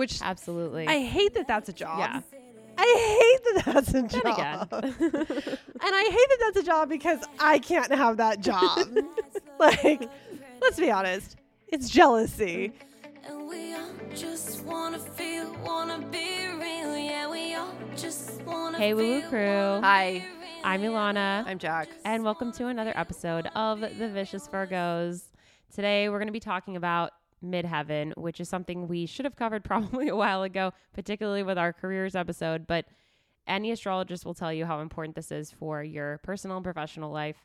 which Absolutely. I hate that that's a job. Yeah. I hate that that's a job. again. and I hate that that's a job because I can't have that job. like, let's be honest, it's jealousy. And we all just wanna feel, wanna be real. Yeah, we all just wanna Hey, Woo Woo Crew. Hi. I'm Ilana. I'm Jack. and welcome to another episode of The Vicious Virgos. Today, we're going to be talking about midheaven, which is something we should have covered probably a while ago, particularly with our careers episode. But any astrologist will tell you how important this is for your personal and professional life.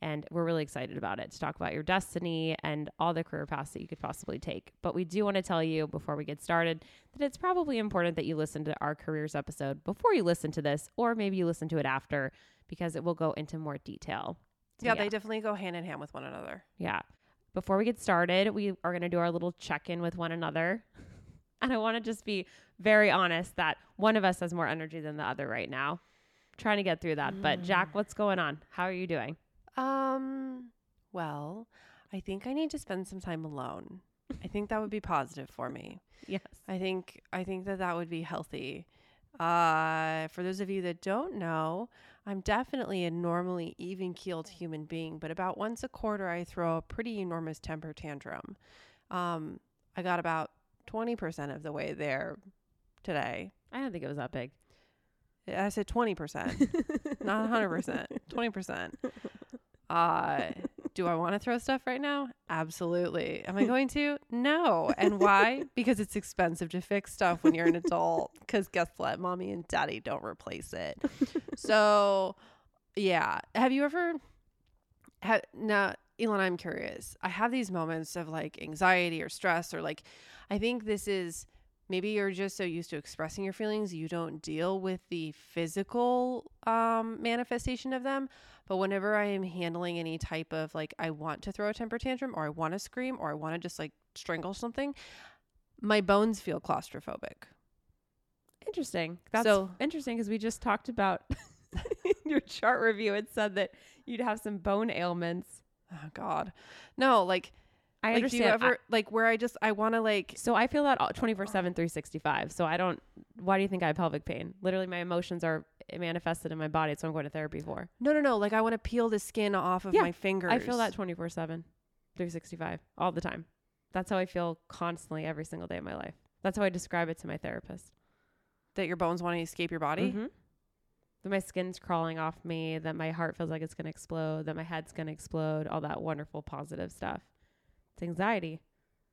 And we're really excited about it to talk about your destiny and all the career paths that you could possibly take. But we do want to tell you before we get started that it's probably important that you listen to our careers episode before you listen to this, or maybe you listen to it after because it will go into more detail. So, Yeah, they definitely go hand in hand with one another. yeah. Before we get started, we are going to do our little check in with one another. And I want to just be very honest that one of us has more energy than the other right now. I'm trying to get through that. But, Jack, what's going on? How are you doing? Um, well, I think I need to spend some time alone. I think that would be positive for me. Yes. I think I think that that would be healthy. Uh, for those of you that don't know, I'm definitely a normally even keeled human being, but about once a quarter I throw a pretty enormous temper tantrum. Um, I got about 20% of the way there today. I don't think it was that big. I said 20%, not 100%, 20%. Uh, do I want to throw stuff right now? Absolutely. Am I going to? No. And why? because it's expensive to fix stuff when you're an adult. Because guess what? Mommy and daddy don't replace it. so, yeah. Have you ever had now, Ilana? I'm curious. I have these moments of like anxiety or stress, or like, I think this is maybe you're just so used to expressing your feelings you don't deal with the physical um, manifestation of them but whenever i am handling any type of like i want to throw a temper tantrum or i want to scream or i want to just like strangle something my bones feel claustrophobic Interesting. That's So- interesting because we just talked about in your chart review. It said that you'd have some bone ailments. oh god no like I like do you understand. I- like where i just i want to like So I feel that 24 7, 365. So I don't, why do you think I have pelvic pain? Literally, my emotions are manifested in my body. So I'm going to therapy for. no no no like i want to peel the skin off of Yeah, my fingers I feel that 24 7, 365, all the time. That's how I feel constantly every single day of my life. That's how I describe it to my therapist. that your bones want to escape your body Mhm. That my skin's crawling off me, that my heart feels like it's going to explode, that my head's going to explode, all that wonderful positive stuff. It's anxiety.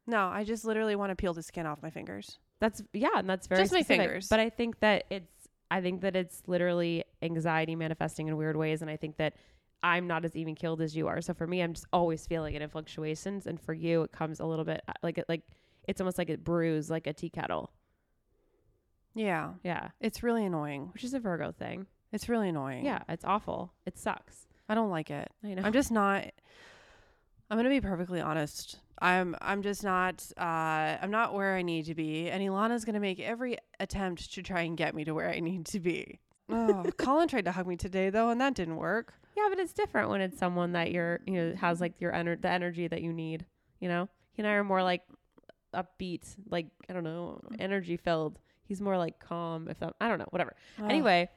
no i just literally want to peel the skin off my fingers That's yeah, and that's very Just my specific. fingers. But I think that it's I think that it's literally anxiety manifesting in weird ways, and I think that I'm not as even killed as you are. So for me, I'm just always feeling it in fluctuations, and for you, it comes a little bit uh, like it like it's almost like it brews like a tea kettle. yeah Yeah, it's really annoying which is a Virgo thing. It's really annoying. Yeah, it's awful. It sucks. I don't like it. I know. I'm just not I'm to be perfectly honest. I'm I'm just not uh I'm not where I need to be and Ilana's to make every attempt to try and get me to where I need to be. Oh, Colin tried to hug me today though and that didn't work. yeah, but it's different when it's someone that you're you know has like your ener- the energy that you need. You know, he and I are more like upbeat, like I don't know, energy filled. He's more like calm. If that, I don't know, whatever. Ugh. Anyway,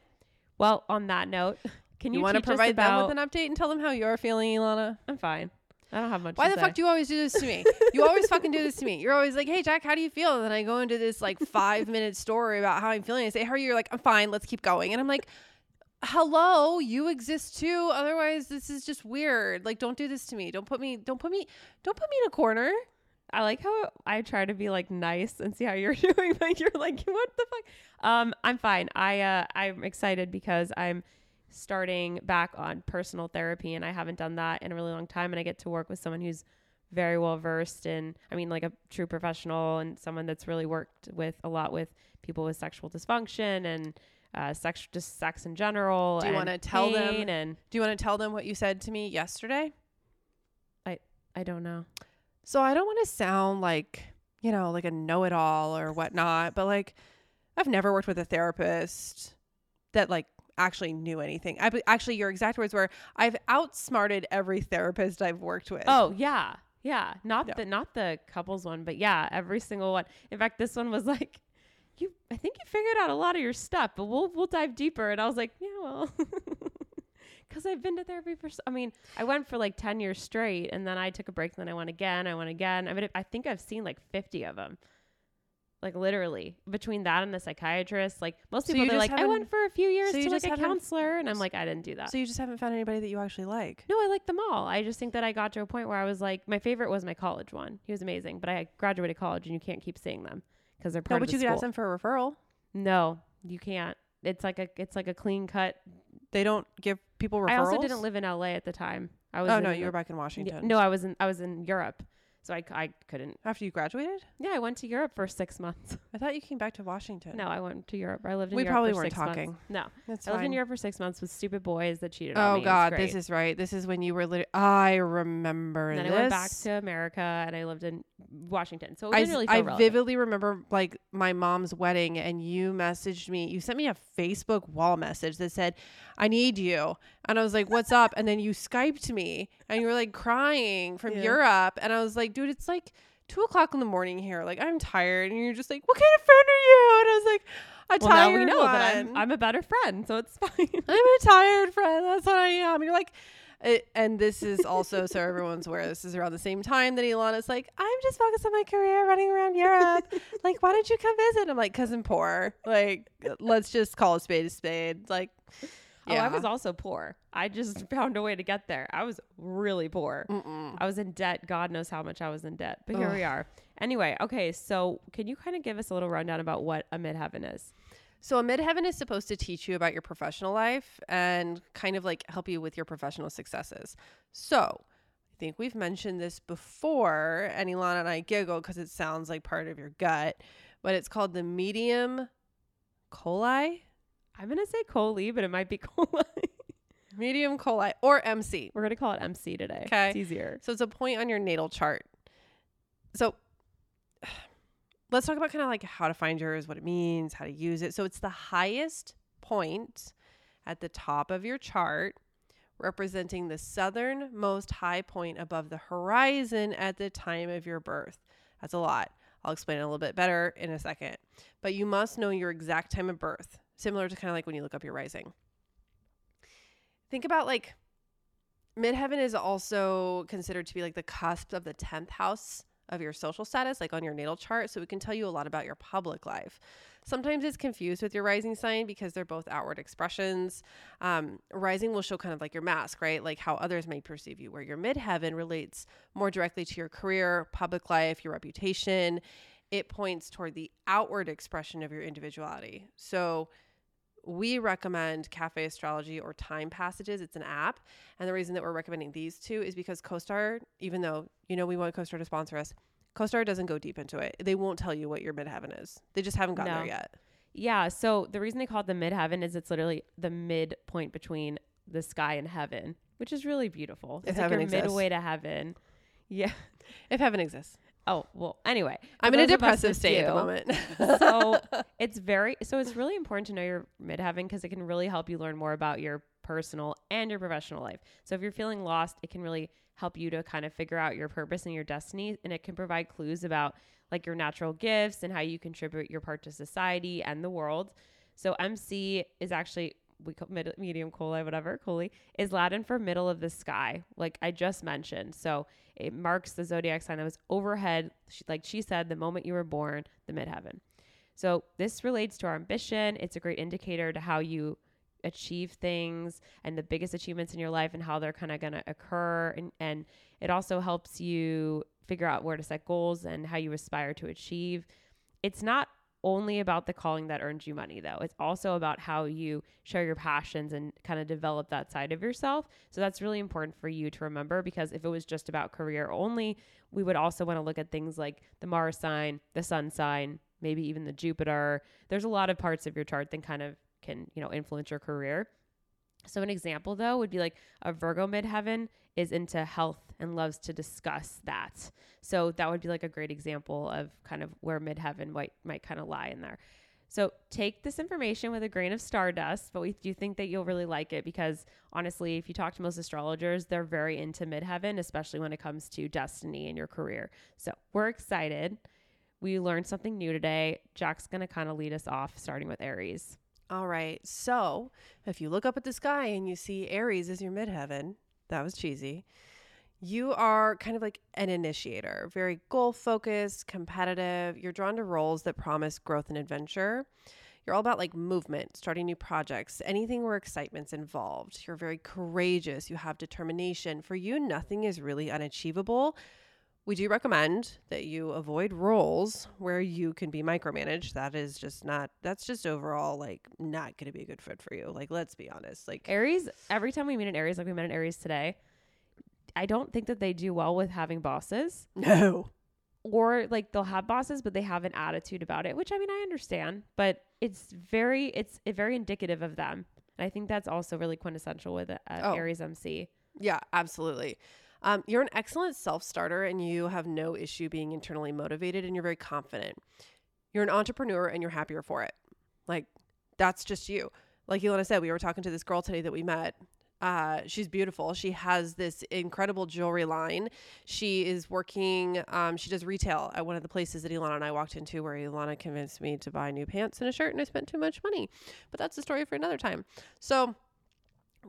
well, on that note, can you, you want to provide them with an update and tell them how you're feeling, Ilana? I'm fine. I don't have much. Why the say. fuck do you always do this to me? You always fucking do this to me. You're always like, "Hey Jack, how do you feel?" And then I go into this like 5-minute story about how I'm feeling. I say, "How are you?" You're like, "I'm fine. Let's keep going." And I'm like, "Hello, you exist too. Otherwise, this is just weird. Like, don't do this to me. Don't put me don't put me don't put me in a corner." I like how I try to be like nice and see how you're doing. Like you're like, what the fuck? Um, I'm fine. I uh, I'm excited because I'm starting back on personal therapy, and I haven't done that in a really long time. And I get to work with someone who's very well versed in, I mean, like a true professional and someone that's really worked with a lot with people with sexual dysfunction and uh, sex, just sex in general. Do you wanna tell them- And Do you want to tell them what you said to me yesterday? I I don't know. So I don't want to sound like, you know, like a know-it-all or whatnot, but like I've never worked with a therapist that like actually knew anything. I actually your exact words were I've outsmarted every therapist I've worked with. Oh yeah, Yeah, not Yeah. the not the couples one, but yeah, every single one. In fact, this one was like, "You, I think you figured out a lot of your stuff, but we'll we'll dive deeper." And I was like, "Yeah, well." Because I've been to therapy for, I mean, I went for like 10 years straight and then I took a break and then I went again. I went again. I mean, I think I've seen like 50 of them. Like literally between that and the psychiatrist, like most So people, they're like, I went for a few years so to like a counselor. And I'm like, I didn't do that. So you just haven't found anybody that you actually like. No, I like them all. I just think that I got to a point where I was like, my favorite was my college one. He was amazing, but I graduated college and you can't keep seeing them because they're part No, but of you the could ask them for a referral. No, you can't. It's like a it's like a clean cut. They don't give people referrals. I also didn't live in LA at the time. I oh, was Oh no, you were back in Yeah, Washington. No, I was in I was in Europe, so I, c- I couldn't. after you graduated, Yeah, I went to Europe for six months. I thought you came back to Washington. No, I went to Europe. I lived in We Europe probably for weren't six months. talking. No, that's I lived in. Europe for six months with stupid boys that cheated on oh, me. Oh God, this is right. This is when you were. Lit- I remember And then this. I went back to America and I lived in Washington. So it I, didn't s- really I relevant. vividly remember like my mom's wedding, and you messaged me. You sent me a Facebook wall message that said, "I need you," and I was like, "What's up?" And then you skyped me, and you were like crying from Yeah. Europe, and I was like, "Dude, it's like two o'clock in the morning here. Like I'm tired," and you're just like, "What kind of friend are you?" And I was like, "A well, now tired we know one. that I'm, I'm a better friend, so it's fine. I'm a tired friend. That's what I am." And you're like. It, and this is also so everyone's aware. This is around the same time that Ilana's like, I'm just focused on my career, running around Europe. like, why don't you come visit? I'm like, cause I'm poor. Like, let's just call a spade a spade. Like, Oh. I was also poor. I just found a way to get there. I was really poor. Mm-mm. I was in debt. God knows how much I was in debt. But here we are. Anyway, okay. So, can you kind of give us a little rundown about what a midheaven is? So a midheaven is supposed to teach you about your professional life and kind of like help you with your professional successes. So I think we've mentioned this before, and Ilana and I giggle because it sounds like part of your gut, but it's called the medium coeli, I'm gonna say coli, but it might be coli. medium coeli, or MC. We're gonna call it MC today. 'Kay. it's easier. So it's a point on your natal chart. So let's talk about kind of like how to find yours, what it means, how to use it. So it's the highest point at the top of your chart, representing the southernmost high point above the horizon at the time of your birth. That's a lot. I'll explain it a little bit better in a second. But you must know your exact time of birth, similar to kind of like when you look up your rising. Think about like midheaven is also considered to be like the cusp of the 10th house of your social status, like on your natal chart. So it can tell you a lot about your public life. Sometimes it's confused with your rising sign because they're both outward expressions. Um, rising will show kind of like your mask, right? Like how others may perceive you, where your midheaven relates more directly to your career, public life, your reputation. It points toward the outward expression of your individuality. So we recommend Cafe Astrology or Time Passages. It's an app. And the reason that we're recommending these two is because CoStar, even though you know we want CoStar to sponsor us, CoStar doesn't go deep into it. They won't tell you what your midheaven is. They just haven't gotten No. there yet. Yeah. So the reason they call it the midheaven is it's literally the midpoint between the sky and heaven, which is really beautiful. If It's like heaven your exists. midway to heaven. Yeah. If heaven exists. Oh well. Anyway, I'm in a those of us depressive state at the moment. so it's very so it's really important to know your midheaven because it can really help you learn more about your personal and your professional life. So if you're feeling lost, it can really help you to kind of figure out your purpose and your destiny and it can provide clues about like your natural gifts and how you contribute your part to society and the world. So MC is actually we call mid, medium coeli, whatever, coli is Latin for middle of the sky, like I just mentioned. So it marks the zodiac sign that was overhead, like she said, the moment you were born, the midheaven. So this relates to our ambition. It's a great indicator to how you achieve things and the biggest achievements in your life and how they're kind of going to occur. And, and it also helps you figure out where to set goals and how you aspire to achieve. It's not only about the calling that earns you money, though. It's also about how you share your passions and kind of develop that side of yourself. So that's really important for you to remember because if it was just about career only, we would also want to look at things like the Mars sign, the Sun sign, maybe even the Jupiter. There's a lot of parts of your chart that kind of can, you know, influence your career. So an example though would be like a Virgo midheaven is into health and loves to discuss that. So that would be like a great example of kind of where midheaven might might kind of lie in there. So take this information with a grain of stardust, but we do think that you'll really like it because honestly, if you talk to most astrologers, they're very into midheaven, especially when it comes to destiny and your career. So we're excited. We learned something new today. Jack's going to kind of lead us off, starting with Aries. All right. So if you look up at the sky and you see Aries as your midheaven, that was cheesy. You are kind of like an initiator, very goal focused, competitive. You're drawn to roles that promise growth and adventure. You're all about like movement, starting new projects, anything where excitement's involved. You're very courageous. You have determination. For you, nothing is really unachievable. We do recommend that you avoid roles where you can be micromanaged. That is just not, that's just overall like not going to be a good fit for you. Like, let's be honest. Like, Aries, every time we meet an Aries, like we met an Aries today, I don't think that they do well with having bosses. no. or like they'll have bosses but they have an attitude about it which i mean i understand but it's very it's very indicative of them and i think that's also really quintessential with uh, Oh. aries mc Yeah, absolutely. Um, you're an excellent self starter and you have no issue being internally motivated and you're very confident. You're an entrepreneur and you're happier for it. Like, that's just you. Like Ilana said, we were talking to this girl today that we met. Uh, she's beautiful. She has this incredible jewelry line. She is working, um, she does retail at one of the places that Ilana and I walked into where Ilana convinced me to buy new pants and a shirt and I spent too much money. But that's a story for another time. So,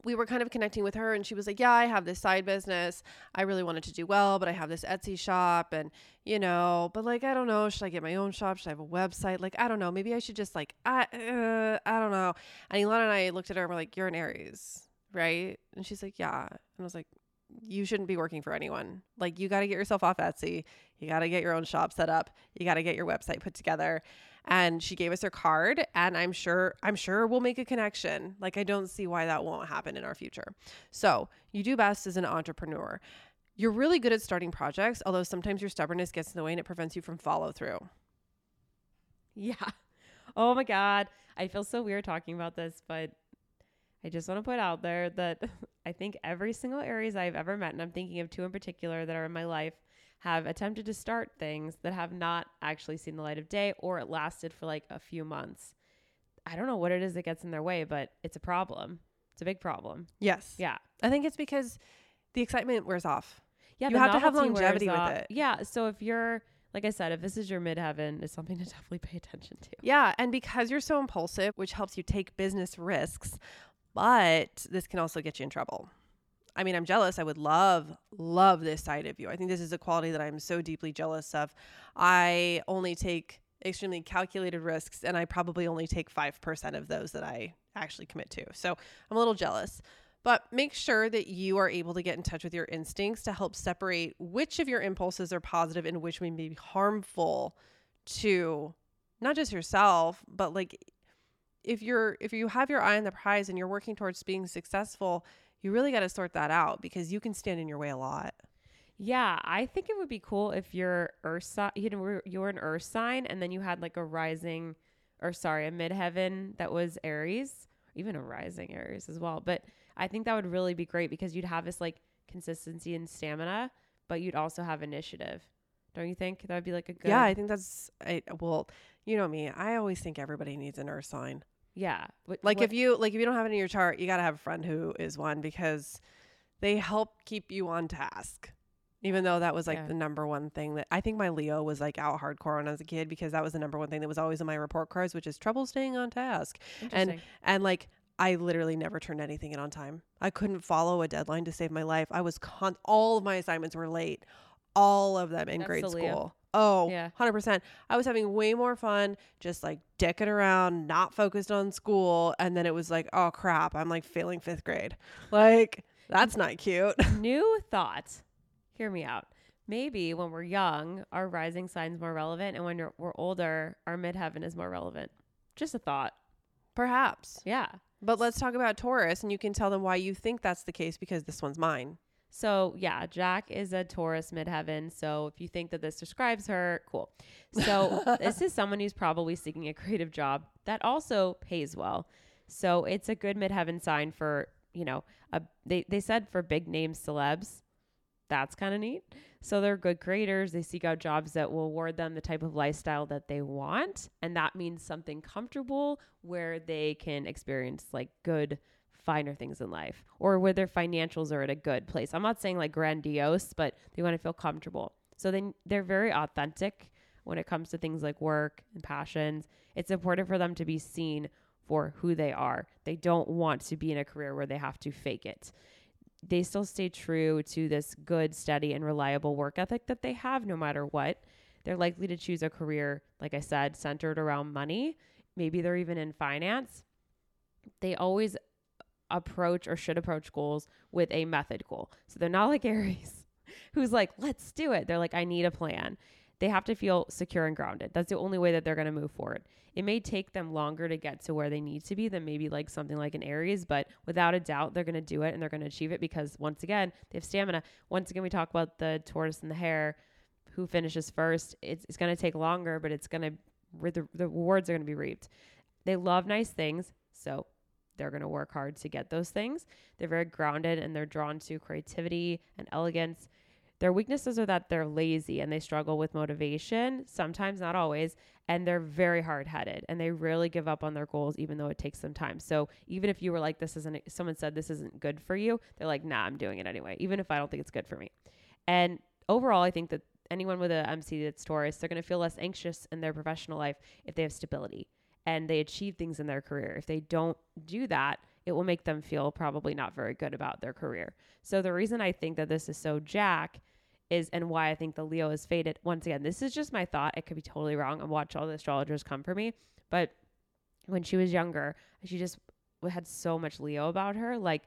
we were kind of connecting with her and she was like, Yeah, I have this side business. I really wanted to do well, but I have this Etsy shop and, you know, but like, I don't know. Should I get my own shop? Should I have a website? Like, I don't know. Maybe I should just like, I, uh, I don't know. And Ilana and I looked at her and we're like, You're an Aries, right? And she's like, Yeah. And I was like, you shouldn't be working for anyone. Like you got to get yourself off Etsy. You got to get your own shop set up. You got to get your website put together. And she gave us her card and I'm sure I'm sure we'll make a connection. Like I don't see why that won't happen in our future. So, you do best as an entrepreneur. You're really good at starting projects, although sometimes your stubbornness gets in the way and it prevents you from follow through. yeah oh my god i feel so weird talking about this but i just want to put out there that i think every single aries i've ever met and i'm thinking of two in particular that are in my life have attempted to start things that have not actually seen the light of day or it lasted for like a few months i don't know what it is that gets in their way but it's a problem it's a big problem Yes. yeah I think it's because the excitement wears off. yeah You have to have longevity with it. yeah so if you're like i said if this is your midheaven it's something to definitely pay attention to Yeah, and because you're so impulsive, which helps you take business risks, but this can also get you in trouble. I mean, I'm jealous. I would love, love this side of you. I think this is a quality that I'm so deeply jealous of. I only take extremely calculated risks, and I probably only take 5% of those that I actually commit to. So I'm a little jealous. But make sure that you are able to get in touch with your instincts to help separate which of your impulses are positive and which may be harmful to not just yourself, but like if you're if you have your eye on the prize and you're working towards being successful, you really got to sort that out because you can stand in your way a lot. Yeah, I think it would be cool if your Earth sign, you know, you're an Earth sign, and then you had like a rising, or sorry, a midheaven that was Aries, even a rising Aries as well. But I think that would really be great because you'd have this like consistency and stamina, but you'd also have initiative. Don't you think that would be like a good? Yeah, I think that's I well, you know me. I always think everybody needs an earth sign. Yeah. What- Like what- if you like if you don't have it in your chart, you got to have a friend who is one because they help keep you on task. Even though that was like Yeah. the number one thing that I think my Leo was like out hardcore when I was a kid because that was the number one thing that was always in my report cards, which is trouble staying on task. Interesting. And like I literally never turned anything in on time. I couldn't follow a deadline to save my life. I was con all of my assignments were late. All of them in That's grade school. Oh, Yeah. 100%. I was having way more fun just like dicking around, not focused on school. And then it was like, oh crap, I'm like failing fifth grade. Like, that's not cute. New thought. Hear me out. Maybe when we're young, our rising sign's more relevant, and when you're, we're older, our midheaven is more relevant. Just a thought. Perhaps. Yeah. But let's talk about Taurus and you can tell them why you think that's the case because this one's mine. So yeah, Jack is a Taurus midheaven. So if you think that this describes her, cool. So this is someone who's probably seeking a creative job that also pays well. So it's a good midheaven sign for, you know, a they, they said for big name celebs. That's kind of neat. So they're good creators. They seek out jobs that will award them the type of lifestyle that they want. And that means something comfortable where they can experience like good, finer things in life or where their financials are at a good place. I'm not saying like grandiose, but they want to feel comfortable. So then they're very authentic when it comes to things like work and passions. It's important for them to be seen for who they are. They don't want to be in a career where they have to fake it they still stay true to this good, steady, and reliable work ethic that they have no matter what. They're likely to choose a career, like I said, centered around money. Maybe they're even in finance. They always approach or should approach goals with a method goal. So they're not like Aries, who's like, let's do it. They're like, I need a plan. They have to feel secure and grounded. That's the only way that they're going to move forward. It may take them longer to get to where they need to be than maybe like something like an Aries, but without a doubt, they're going to do it and they're going to achieve it because once again, they have stamina. Once again, we talk about the tortoise and the hare who finishes first. It's, it's going to take longer, but it's going to, the, the rewards are going to be reaped. They love nice things. So they're going to work hard to get those things. They're very grounded and they're drawn to creativity and elegance. Their weaknesses are that they're lazy and they struggle with motivation, sometimes, not always, and they're very hard headed and they rarely give up on their goals, even though it takes some time. So even if you were like, this isn't, someone said this isn't good for you, they're like, nah, I'm doing it anyway, even if I don't think it's good for me. And overall, I think that anyone with a MC that's Taurus, they're going to feel less anxious in their professional life if they have stability and they achieve things in their career. If they don't do that, it will make them feel probably not very good about their career. So the reason I think that this is so Jack is and why I think the Leo is faded. Once again, this is just my thought. It could be totally wrong. I watch all the astrologers come for me, but when she was younger, she just had so much Leo about her, like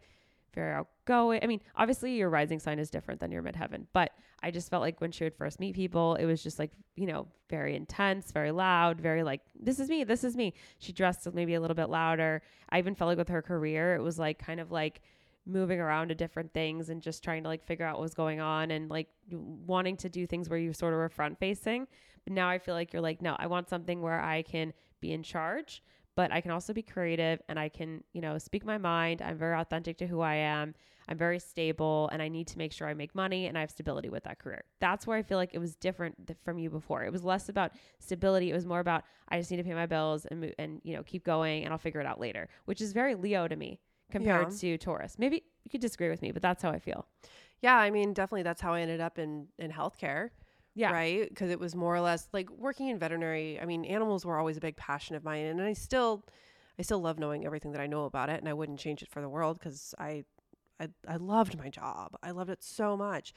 very outgoing. I mean, obviously your rising sign is different than your midheaven, but I just felt like when she would first meet people, it was just like, you know, very intense, very loud, very like, this is me, this is me. She dressed maybe a little bit louder. I even felt like with her career, it was like kind of like moving around to different things and just trying to like figure out what was going on and like wanting to do things where you sort of were front facing. But now I feel like you're like, no, I want something where I can be in charge, but I can also be creative and I can, you know, speak my mind. I'm very authentic to who I am. I'm very stable and I need to make sure I make money and I have stability with that career. That's where I feel like it was different th- from you before. It was less about stability. It was more about I just need to pay my bills and and you know keep going and I'll figure it out later, which is very Leo to me compared yeah. to Taurus. Maybe you could disagree with me, but that's how I feel. Yeah, I mean, definitely that's how I ended up in in healthcare. Yeah. Right? Because it was more or less like working in veterinary. I mean, animals were always a big passion of mine and I still I still love knowing everything that I know about it and I wouldn't change it for the world cuz I I I loved my job. I loved it so much.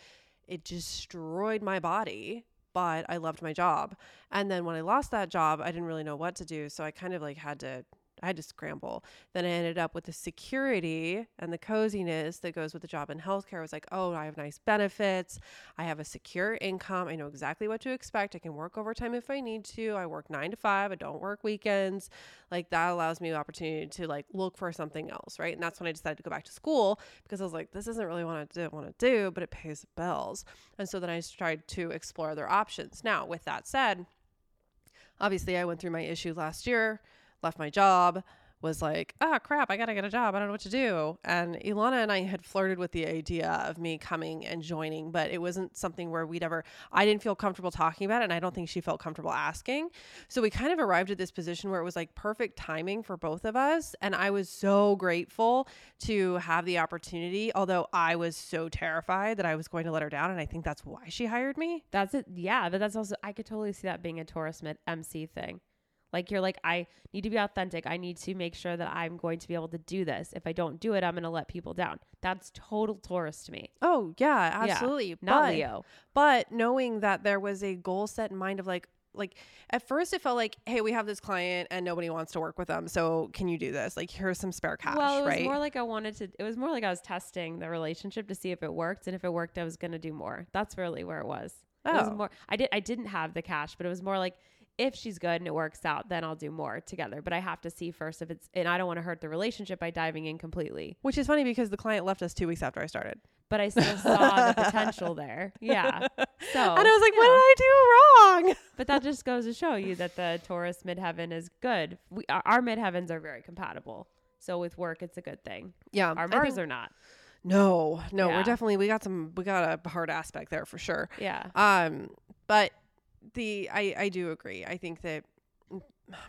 It destroyed my body but I loved my job. And then when I lost that job, I didn't really know what to do. So I kind of like had to I had to scramble. Then I ended up with the security and the coziness that goes with the job in healthcare. I was like, oh, I have nice benefits. I have a secure income. I know exactly what to expect. I can work overtime if I need to. I work nine to five. I don't work weekends. Like that allows me the opportunity to like look for something else, right? And that's when I decided to go back to school because I was like, this isn't really what I didn't want to do, but it pays the bills. And so then I tried to explore other options. Now, with that said, obviously I went through my issue last year left my job, was like, ah, oh, crap, I got to get a job. I don't know what to do. And Ilana and I had flirted with the idea of me coming and joining, but it wasn't something where we'd ever, I didn't feel comfortable talking about it. And I don't think she felt comfortable asking. So we kind of arrived at this position where it was like perfect timing for both of us. And I was so grateful to have the opportunity, although I was so terrified that I was going to let her down. And I think that's why she hired me. That's it. Yeah. But that's also, I could totally see that being a Taurus MC thing. Like you're like, I need to be authentic. I need to make sure that I'm going to be able to do this. If I don't do it, I'm going to let people down. That's total Taurus to me. Oh, yeah, absolutely. Yeah, not but, Leo. But knowing that there was a goal set in mind of like, like at first it felt like, hey, we have this client and nobody wants to work with them. So can you do this? Like here's some spare cash. Well, it was right? more like I wanted to. It was more like I was testing the relationship to see if it worked, and if it worked, I was going to do more. That's really where it was. Oh. It was oh. more. I did. I didn't have the cash, but it was more like if she's good and it works out, then I'll do more together. But I have to see first if it's, and I don't want to hurt the relationship by diving in completely. Which is funny because the client left us two weeks after I started. But I still saw the potential there. Yeah. So, and I was like, yeah. what did I do wrong? But that just goes to show you that the Taurus midheaven is good. We, our, midheavens are very compatible. So with work, it's a good thing. Yeah. Our Mars are not. No, no, Yeah. we're definitely we got some we got a hard aspect there for sure. Yeah. Um, but the I I do agree. I think that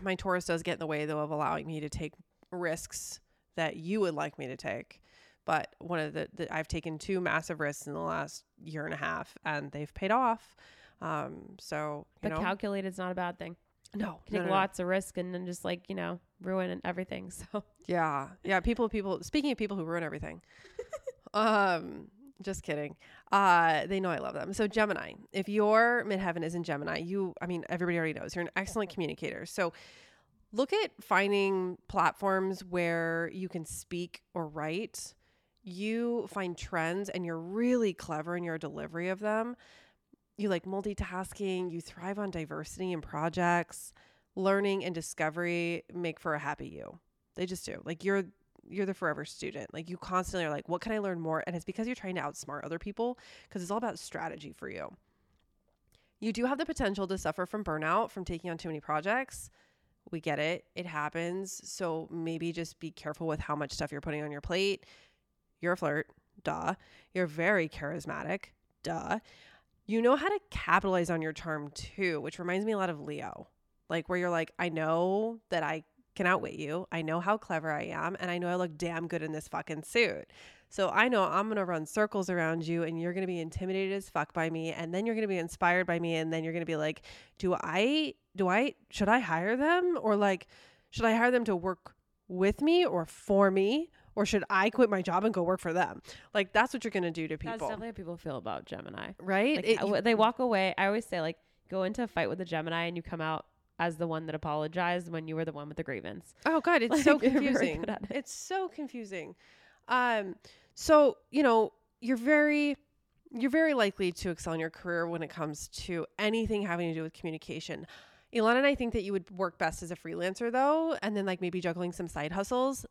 my Taurus does get in the way though of allowing me to take risks that you would like me to take. But one of the, the I've taken two massive risks in the last year and a half, and they've paid off. Um, so you But know, calculated's not a bad thing. no, take no, no. lots of risk and then just like, you know, ruin everything. So Yeah, yeah. People, people. Speaking of people who ruin everything, um, just kidding. Uh, they know I love them. So Gemini, if your midheaven is in Gemini, you, I mean, everybody already knows you're an excellent communicator. So look at finding platforms where you can speak or write. You find trends, and you're really clever in your delivery of them. You like multitasking. You thrive on diversity in projects. Learning and discovery make for a happy you. They just do. Like you're you're the forever student. Like you constantly are like, what can I learn more? And it's because you're trying to outsmart other people because it's all about strategy for you. You do have the potential to suffer from burnout from taking on too many projects. We get it. It happens. So maybe just be careful with how much stuff you're putting on your plate. You're a flirt. Duh. You're very charismatic. Duh. You know how to capitalize on your charm too, which reminds me a lot of Leo. Like where you're like, I know that I can outwit you. I know how clever I am, and I know I look damn good in this fucking suit. So I know I'm gonna run circles around you, and you're gonna be intimidated as fuck by me, and then you're gonna be inspired by me, and then you're gonna be like, do I, do I, should I hire them, or like, should I hire them to work with me or for me, or should I quit my job and go work for them? Like that's what you're gonna do to people. that's definitely how people feel about Gemini. right? Like It- you- they walk away. I always say like go into a fight with a Gemini and you come out as the one that apologized when you were the one with the grievance. Oh god, it's so Like, you're confusing. it. It's so confusing. Um so, you know, you're very you're very likely to excel in your career when it comes to anything having to do with communication. Ilana and I think that you would work best as a freelancer though, and then like maybe juggling some side hustles.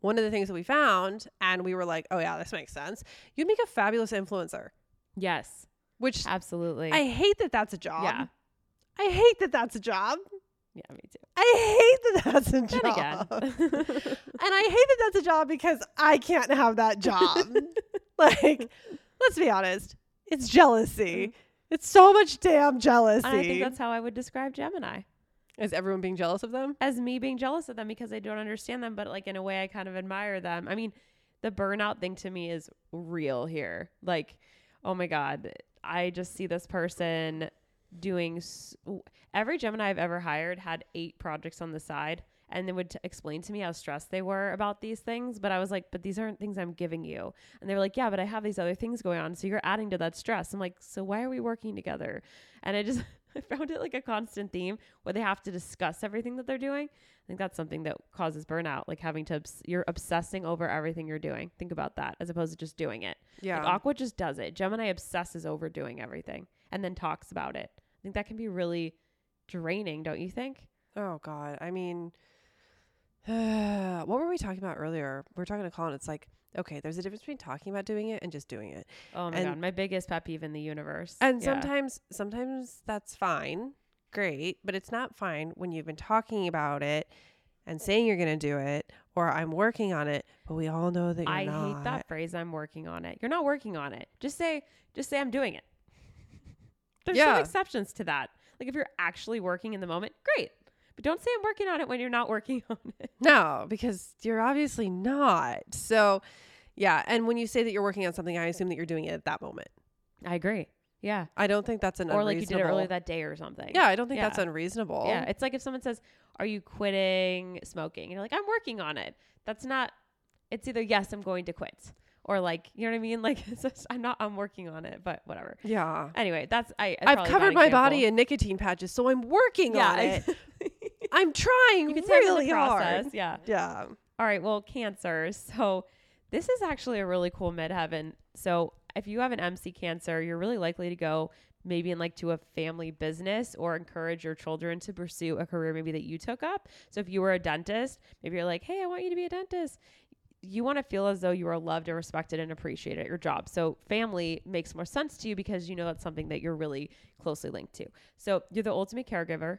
One of the things that we found, and we were like, oh yeah, this makes sense. You'd make a fabulous influencer, Yes, which absolutely. I hate that that's a job. yeah, I hate that that's a job. yeah, me too. I hate that that's a job. again, And I hate that that's a job because I can't have that job. like, let's be honest, it's jealousy. Mm-hmm. It's so much damn jealousy. and I think that's how I would describe Gemini Is everyone being jealous of them? as me being jealous of them because I don't understand them, but like in a way I kind of admire them. I mean, the burnout thing to me is real here. Like, oh my god, I just see this person doing s- every Gemini I've ever hired had eight projects on the side and they would t- explain to me how stressed they were about these things but I was like but these aren't things I'm giving you. And they were like yeah but I have these other things going on so you're adding to that stress. I'm like so why are we working together? And I just I found it like a constant theme where they have to discuss everything that they're doing. I think that's something that causes burnout like having to obs- you're obsessing over everything you're doing. Think about that as opposed to just doing it. Yeah. like Aqua just does it. Gemini obsesses over doing everything and then talks about it. I think that can be really draining, don't you think? oh God. I mean, what were we talking about earlier? We are talking to Colin. It's like, okay, there's a difference between talking about doing it and just doing it. Oh my And- god, my biggest pet peeve in the universe. And Yeah. sometimes, sometimes that's fine, great, but it's not fine when you've been talking about it and saying you're going to do it, or I'm working on it, but we all know that you're I not. hate that phrase. I'm working on it. You're not working on it. Just say, just say I'm doing it. There's Yeah. some exceptions to that. Like if you're actually working in the moment, great. But don't say I'm working on it when you're not working on it. No, because you're obviously not. So, yeah. And when you say that you're working on something, I assume that you're doing it at that moment. I agree. Yeah. I don't think that's an Or like you did it earlier that day or something. Yeah, I don't think that's unreasonable. Yeah, it's like if someone says, "Are you quitting smoking?" and you're like, "I'm working on it." That's not. It's either yes, I'm going to quit, or like you know what I mean. Like it's just, I'm not. I'm working on it, but whatever. Yeah. Anyway, that's I. I've covered my body in nicotine patches, so I'm working yeah, on it. I'm trying you can say the really process. hard. Yeah. Yeah. All right. Well, Cancer. So this is actually a really cool midheaven. So if you have an MC Cancer, you're really likely to go maybe in like to a family business or encourage your children to pursue a career maybe that you took up. So if you were a dentist, maybe you're like, hey, I want you to be a dentist. You want to feel as though you are loved and respected and appreciated at your job. So family makes more sense to you because you know that's something that you're really closely linked to. So you're the ultimate caregiver.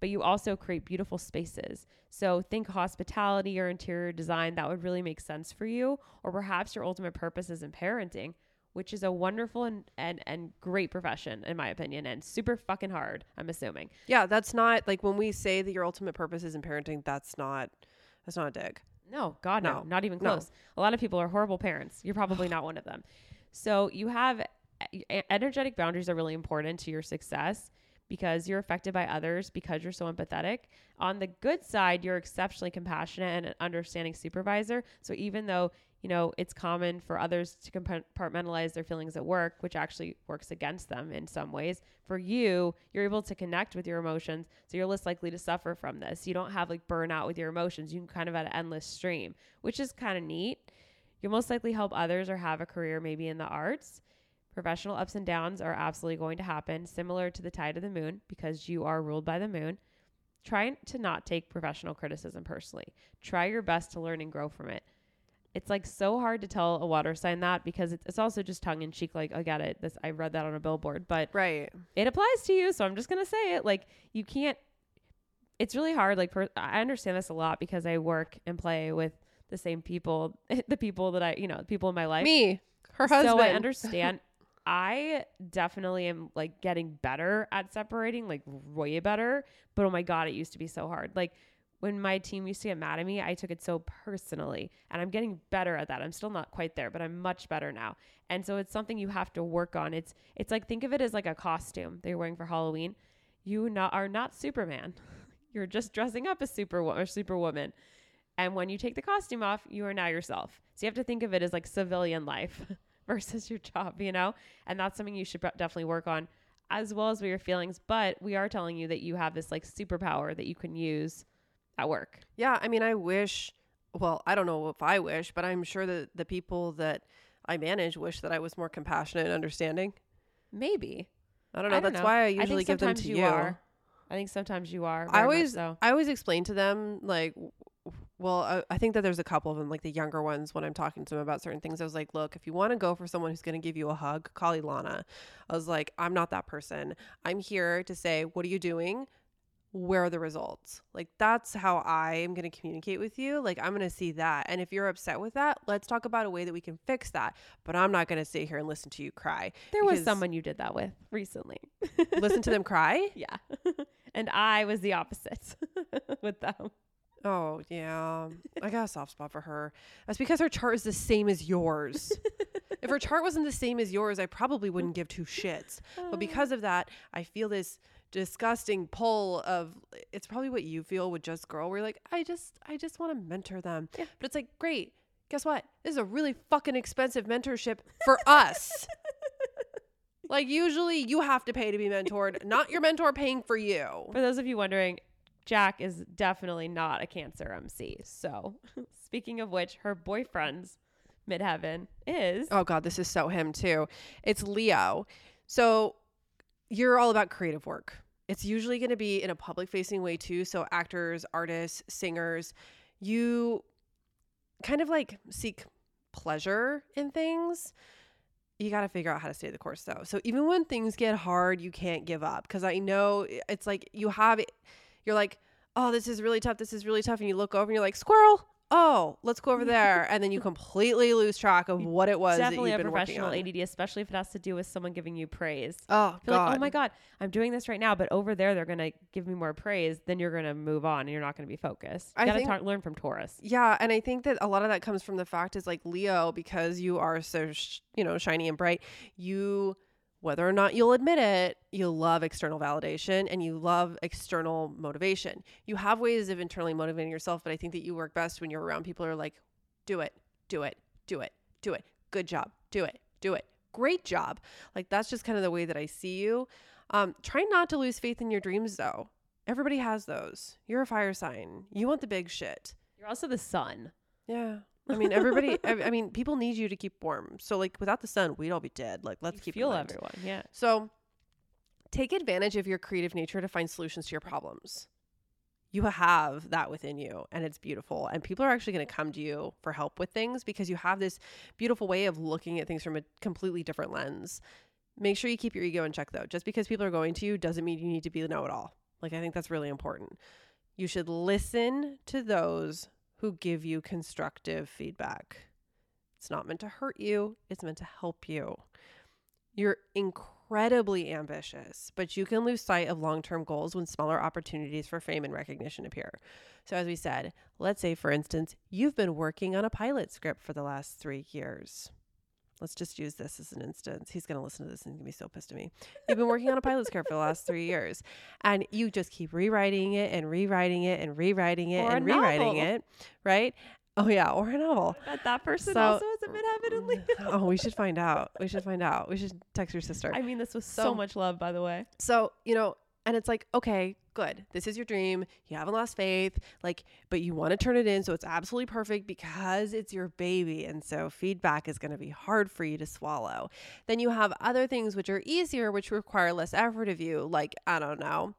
but you also create beautiful spaces. So think hospitality or interior design that would really make sense for you, or perhaps your ultimate purpose is in parenting, which is a wonderful and, and, and great profession, in my opinion, and super fucking hard, I'm assuming. Yeah, that's not like when we say that your ultimate purpose is in parenting, that's not that's not a dig. No, God, no, No, not even no. close. A lot of people are horrible parents. You're probably not one of them. So you have energetic boundaries are really important to your success because you're affected by others because you're so empathetic. On the good side, you're exceptionally compassionate and an understanding supervisor. So even though you know it's common for others to compartmentalize their feelings at work, which actually works against them in some ways, for you, you're able to connect with your emotions, so you're less likely to suffer from this. You don't have like burnout with your emotions. You can kind of have an endless stream, which is kind of neat. You'll most likely help others or have a career maybe in the arts. Professional ups and downs are absolutely going to happen, similar to the tide of the moon, because you are ruled by the moon. Try to not take professional criticism personally. Try your best to learn and grow from it. It's like so hard to tell a water sign that because it's, it's also just tongue in cheek. Like I get it. This I read that on a billboard, but Right. it applies to you. So I'm just gonna say it. Like you can't. It's really hard. Like per, I understand this a lot because I work and play with the same people, the people that I, you know, the people in my life. Me, her husband. So I understand. I definitely am like getting better at separating, like way better. But oh my god, it used to be so hard. Like when my team used to get mad at me, I took it so personally, and I'm getting better at that. I'm still not quite there, but I'm much better now. And so it's something you have to work on. It's it's like think of it as like a costume that you're wearing for Halloween. You not are not Superman. You're just dressing up as super or superwoman. And when you take the costume off, you are now yourself. So you have to think of it as like civilian life versus your job, you know? And that's something you should definitely work on as well as with your feelings. But we are telling you that you have this like superpower that you can use at work. Yeah, I mean, I wish. Well, I don't know if I wish, but I'm sure that the people that I manage wish that I was more compassionate and understanding. Maybe. I don't know. I don't That's know. why I I usually think give them to you you. are. I think sometimes you are. I always, so. I always explain to them like, well, I, I think that there's a couple of them, like the younger ones, when I'm talking to them about certain things. I was like, look, if you want to go for someone who's going to give you a hug, call Ilana. I was like, I'm not that person. I'm here to say, what are you doing? Where are the results? Like that's how I am going to communicate with you. Like I'm going to see that. And if you're upset with that, let's talk about a way that we can fix that. But I'm not going to sit here and listen to you cry. there was someone you did that with recently. Listen to them cry? Yeah. and I was the opposite with them. Oh yeah, I got a soft spot for her. That's because her chart is the same as yours. if her chart wasn't the same as yours, I probably wouldn't give two shits. But uh. because of that, I feel this disgusting pull of it's probably what you feel with just girl. Where you're like, I just, I just want to mentor them. Yeah. But it's like, great. Guess what? This is a really fucking expensive mentorship for us. like usually, you have to pay to be mentored, not your mentor paying for you. For those of you wondering, Jack is definitely not a Cancer MC. So, speaking of which, her boyfriend's midheaven is. Oh god, this is so him too. It's Leo. So you're all about creative work. It's usually going to be in a public facing way too, so actors, artists, singers, you kind of like seek pleasure in things. You got to figure out how to stay the course though. So even when things get hard, you can't give up because I know it's like you have you're like, "Oh, this is really tough. This is really tough." And you look over and you're like, "Squirrel." Oh, let's go over there. And then you completely lose track of what it was definitely a professional. ADD, especially if it has to do with someone giving you praise. Oh, If you're God. like, oh my God, I'm doing this right now, but over there they're gonna give me more praise, then you're gonna move on and you're not gonna be focused. You I gotta think- talk, learn from Taurus. Yeah, and I think that a lot of that comes from the fact is like Leo, because you are so sh- you know shiny and bright. You, whether or not you'll admit it, you love external validation and you love external motivation. You have ways of internally motivating yourself, but I think that you work best when you're around people who are like, "Do it, do it, do it, do it. Good job. Do it, do it. Great job." Like that's just kind of the way that I see you. Um, try not to lose faith in your dreams, though. Everybody has those. You're a fire sign. You want the big shit. You're also the sun. Yeah. I mean, everybody, I, I mean, people need you to keep warm. So, like, without the sun, we'd all be dead. Like, let's You keep in feel everyone. Yeah. So, take advantage of your creative nature to find solutions to your problems. You have that within you, and it's beautiful. And people are actually going to come to you for help with things because you have this beautiful way of looking at things from a completely different lens. Make sure you keep your ego in check, though. Just because people are going to you doesn't mean you need to be the know it all. Like, I think that's really important. You should listen to those who give you constructive feedback. It's not meant to hurt you, it's meant to help you. You're incredibly ambitious, but you can lose sight of long term goals when smaller opportunities for fame and recognition appear. So, as we said, let's say, for instance, you've been working on a pilot script for the last three years. Let's just use this as an instance. He's going to listen to this and he's going to be so pissed at me. You've been working on a pilot script for the last three years and you just keep rewriting it and rewriting it and rewriting it Or and rewriting novel. it, right? Oh, yeah, or a novel. But that person So- also is a midheaven and Leo. oh, we should find out. We should find out. We should text your sister. I mean, this was so, So- much love, by the way. So, you know, and it's like, okay, good. This is your dream. You haven't lost faith. Like, but you want to turn it in. So it's absolutely perfect because it's your baby. And so feedback is going to be hard for you to swallow. Then you have other things which are easier, which require less effort of you. Like, I don't know,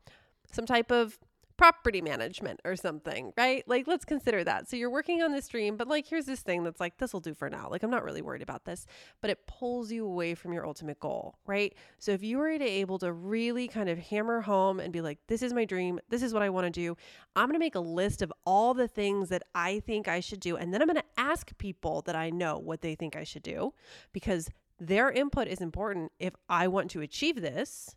some type of property management or something, right? Like, let's consider that. So you're working on this dream, but like, here's this thing that's like, this will do for now. Like, I'm not really worried about this, but it pulls you away from your ultimate goal, right? So if you were able to really kind of hammer home and be like, this is my dream, this is what I want to do, I'm going to make a list of all the things that I think I should do. And then I'm going to ask people that I know what they think I should do because their input is important if I want to achieve this,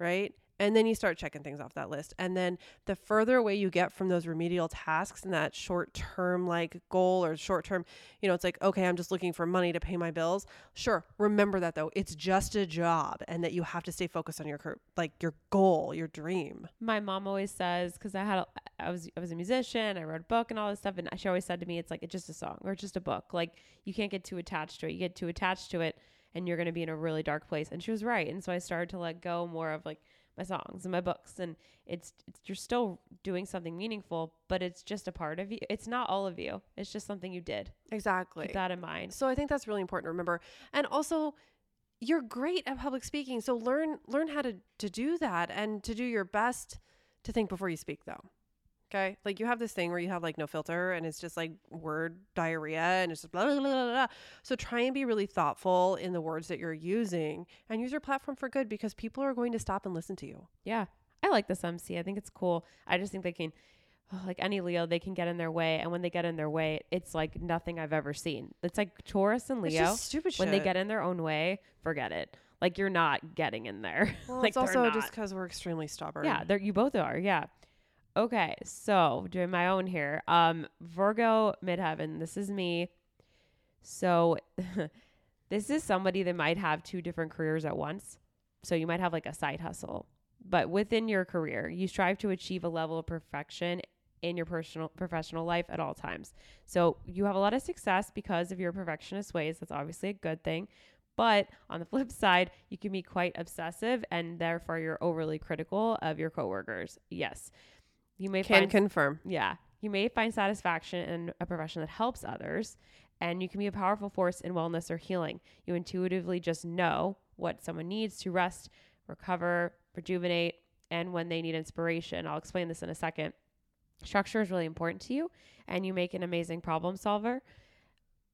right? And then you start checking things off that list. And then the further away you get from those remedial tasks and that short term like goal or short term, you know, it's like, okay, I'm just looking for money to pay my bills. Sure. Remember that though. It's just a job and that you have to stay focused on your like your goal, your dream. My mom always says because I had a, I was I was a musician, I wrote a book and all this stuff, and she always said to me, "It's like it's just a song or just a book. Like you can't get too attached to it. You get too attached to it, and you're going to be in a really dark place." And she was right. And so I started to let go more of like my songs and my books, and it's, it's you're still doing something meaningful, but it's just a part of you. It's not all of you. It's just something you did. Exactly. Keep that in mind. So I think that's really important to remember. And also you're great at public speaking. So learn learn how to to do that and to do your best to think before you speak though. Okay? Like you have this thing where you have like no filter and it's just like word diarrhea and it's just blah blah blah blah. blah. So try and be really thoughtful in the words that you're using and use your platform for good because people are going to stop and listen to you. Yeah. I like this MC. I think it's cool. I just think they can, oh, like any Leo, they can get in their way. And when they get in their way, it's like nothing I've ever seen. It's like Taurus and Leo. stupid shit. When they get in their own way, forget it. Like you're not getting in there. well, like it's also they're just because we're extremely stubborn. Yeah, you both are. Yeah. Okay, so doing my own here. Um, Virgo midheaven. This is me. So, this is somebody that might have two different careers at once. So you might have like a side hustle, but within your career, you strive to achieve a level of perfection in your personal professional life at all times. So you have a lot of success because of your perfectionist ways. That's obviously a good thing. But on the flip side, you can be quite obsessive and therefore you're overly critical of your coworkers. Yes. You may Can find confirm. yeah. You may find satisfaction in a profession that helps others, and you can be a powerful force in wellness or healing. You intuitively just know what someone needs to rest, recover, rejuvenate, and when they need inspiration. I'll explain this in a second. Structure is really important to you, and you make an amazing problem solver.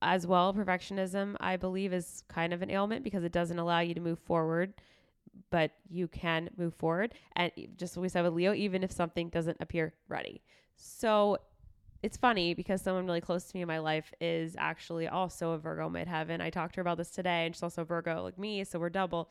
As well, perfectionism, I believe, is kind of an ailment because it doesn't allow you to move forward but you can move forward. And just what we said with Leo, even if something doesn't appear ready. So it's funny because someone really close to me in my life is actually also a Virgo midheaven. I talked to her about this today, and she's also Virgo like me, so we're double.